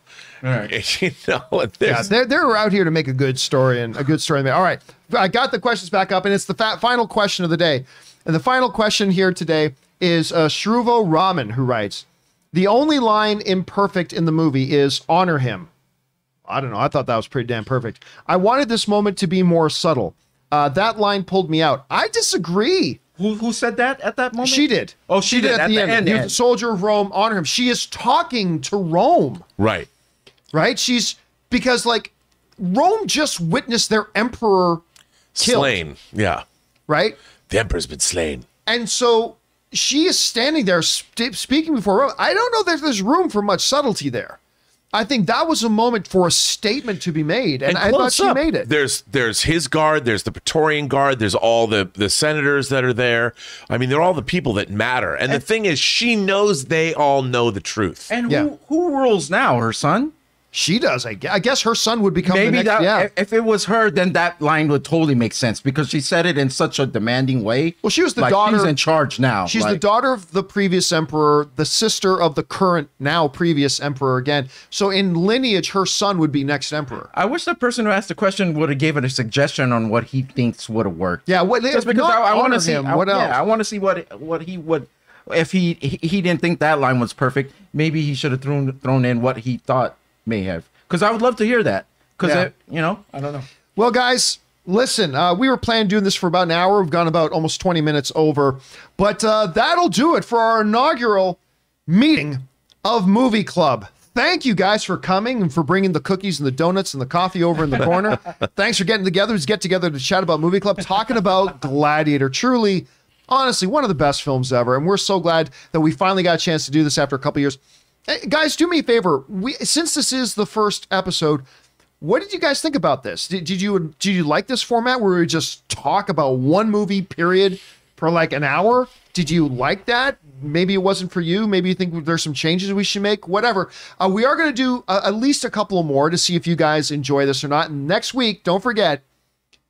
Right. [laughs] You know, Yeah, they're, they're out here to make a good story and a good story. All right. I got the questions back up, and it's the fa- final question of the day. And the final question here today is uh, Shruvo Raman, who writes The only line imperfect in the movie is honor him. I don't know. I thought that was pretty damn perfect. I wanted this moment to be more subtle. Uh, that line pulled me out. I disagree. who who said that at that moment? She did. Oh, she, did, at, the, end. You- Soldier of Rome, honor him. She is talking to Rome. right. Right? She's because like Rome just witnessed their emperor killed, Slain. Yeah. right? The emperor's been slain. And so she is standing there st- speaking before Rome. I don't know that there's room for much subtlety there. I think that was a moment for a statement to be made, and, I thought she up, made it. There's there's his guard, there's the Praetorian guard, there's all the the senators that are there. I mean, they're all the people that matter. And, the thing is, she knows they all know the truth. And Yeah. who who rules now? Her son? She does. I gue- I guess her son would become Maybe the next. that yeah. if it was her, then that line would totally make sense because she said it in such a demanding way. Well, she was the like, daughter- She's in charge now. She's the daughter of the previous emperor, the sister of the current, now previous emperor again. So in lineage, her son would be next emperor. I wish the person who asked the question would have given a suggestion on what he thinks would have worked. Yeah, what, just because I, I want to see him. I, What else? Yeah, I want to see what what he would if he, he he didn't think that line was perfect. Maybe he should have thrown thrown in what he thought may have. Because I would love to hear that. Because Yeah. you know, I don't know. Well, guys, listen, uh, we were planning doing this for about an hour. We've gone about almost 20 minutes over. But uh, that'll do it for our inaugural meeting of Movie Club. Thank you guys for coming and for bringing the cookies and the donuts and the coffee over in the corner. [laughs] Thanks for getting together. Let's get together to chat about Movie Club, talking about Gladiator. Truly, honestly, one of the best films ever. And we're so glad that we finally got a chance to do this after a couple years. Guys, do me a favor. We since this is the first episode, what did you guys think about this? Did, did you did you like this format where we just talk about one movie period for like an hour? Did you like that? Maybe it wasn't for you. Maybe you think there's some changes we should make. Whatever. Uh, we are going to do uh, at least a couple more to see if you guys enjoy this or not. And next week, don't forget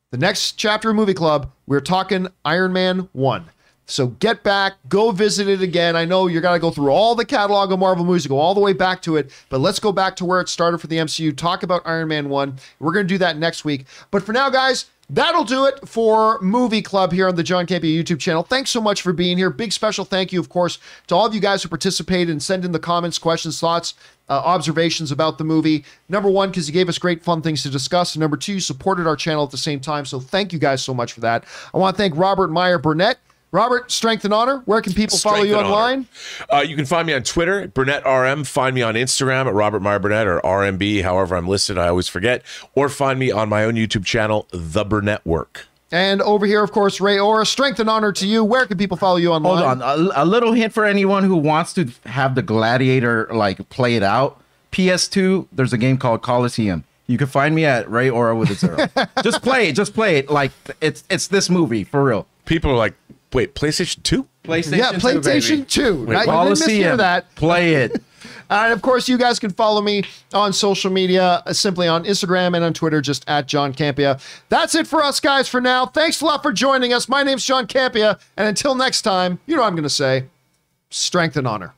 the next chapter of Movie Club. We're talking Iron Man one. So get back, go visit it again. I know you're gonna go through all the catalog of Marvel movies, to go all the way back to it, but let's go back to where it started for the MCU. Talk about Iron Man one. We're gonna do that next week. But for now, guys, that'll do it for Movie Club here on the John Campea YouTube channel. Thanks so much for being here. Big special thank you, of course, to all of you guys who participated and send in the comments, questions, thoughts, uh, observations about the movie. Number one, because you gave us great fun things to discuss. And number two, you supported our channel at the same time. So thank you guys so much for that. I want to thank Robert Meyer Burnett. Robert, Strength and Honor, where can people follow you online? Uh, you can find me on Twitter, at Burnett RM. Find me on Instagram at Robert Meyer Burnett or RMB, however I'm listed. I always forget. Or find me on my own YouTube channel, The Burnett Work. And over here, of course, Ray Ora. Strength and honor to you. Where can people follow you online? Hold on, a, a little hint for anyone who wants to have the gladiator like play it out. PS2, there's a game called Coliseum. You can find me at Ray Aura with a zero. [laughs] just play it, just play it. Like it's it's this movie for real. People are like, wait, PlayStation 2? PlayStation, yeah, PlayStation 2. Now, you didn't mishear Coliseum, that. play it. [laughs] And of course, you guys can follow me on social media, uh, simply on Instagram and on Twitter, just at John Campea. That's it for us, guys, for now. Thanks a lot for joining us. My name's John Campea. And until next time, you know what I'm going to say strength and honor.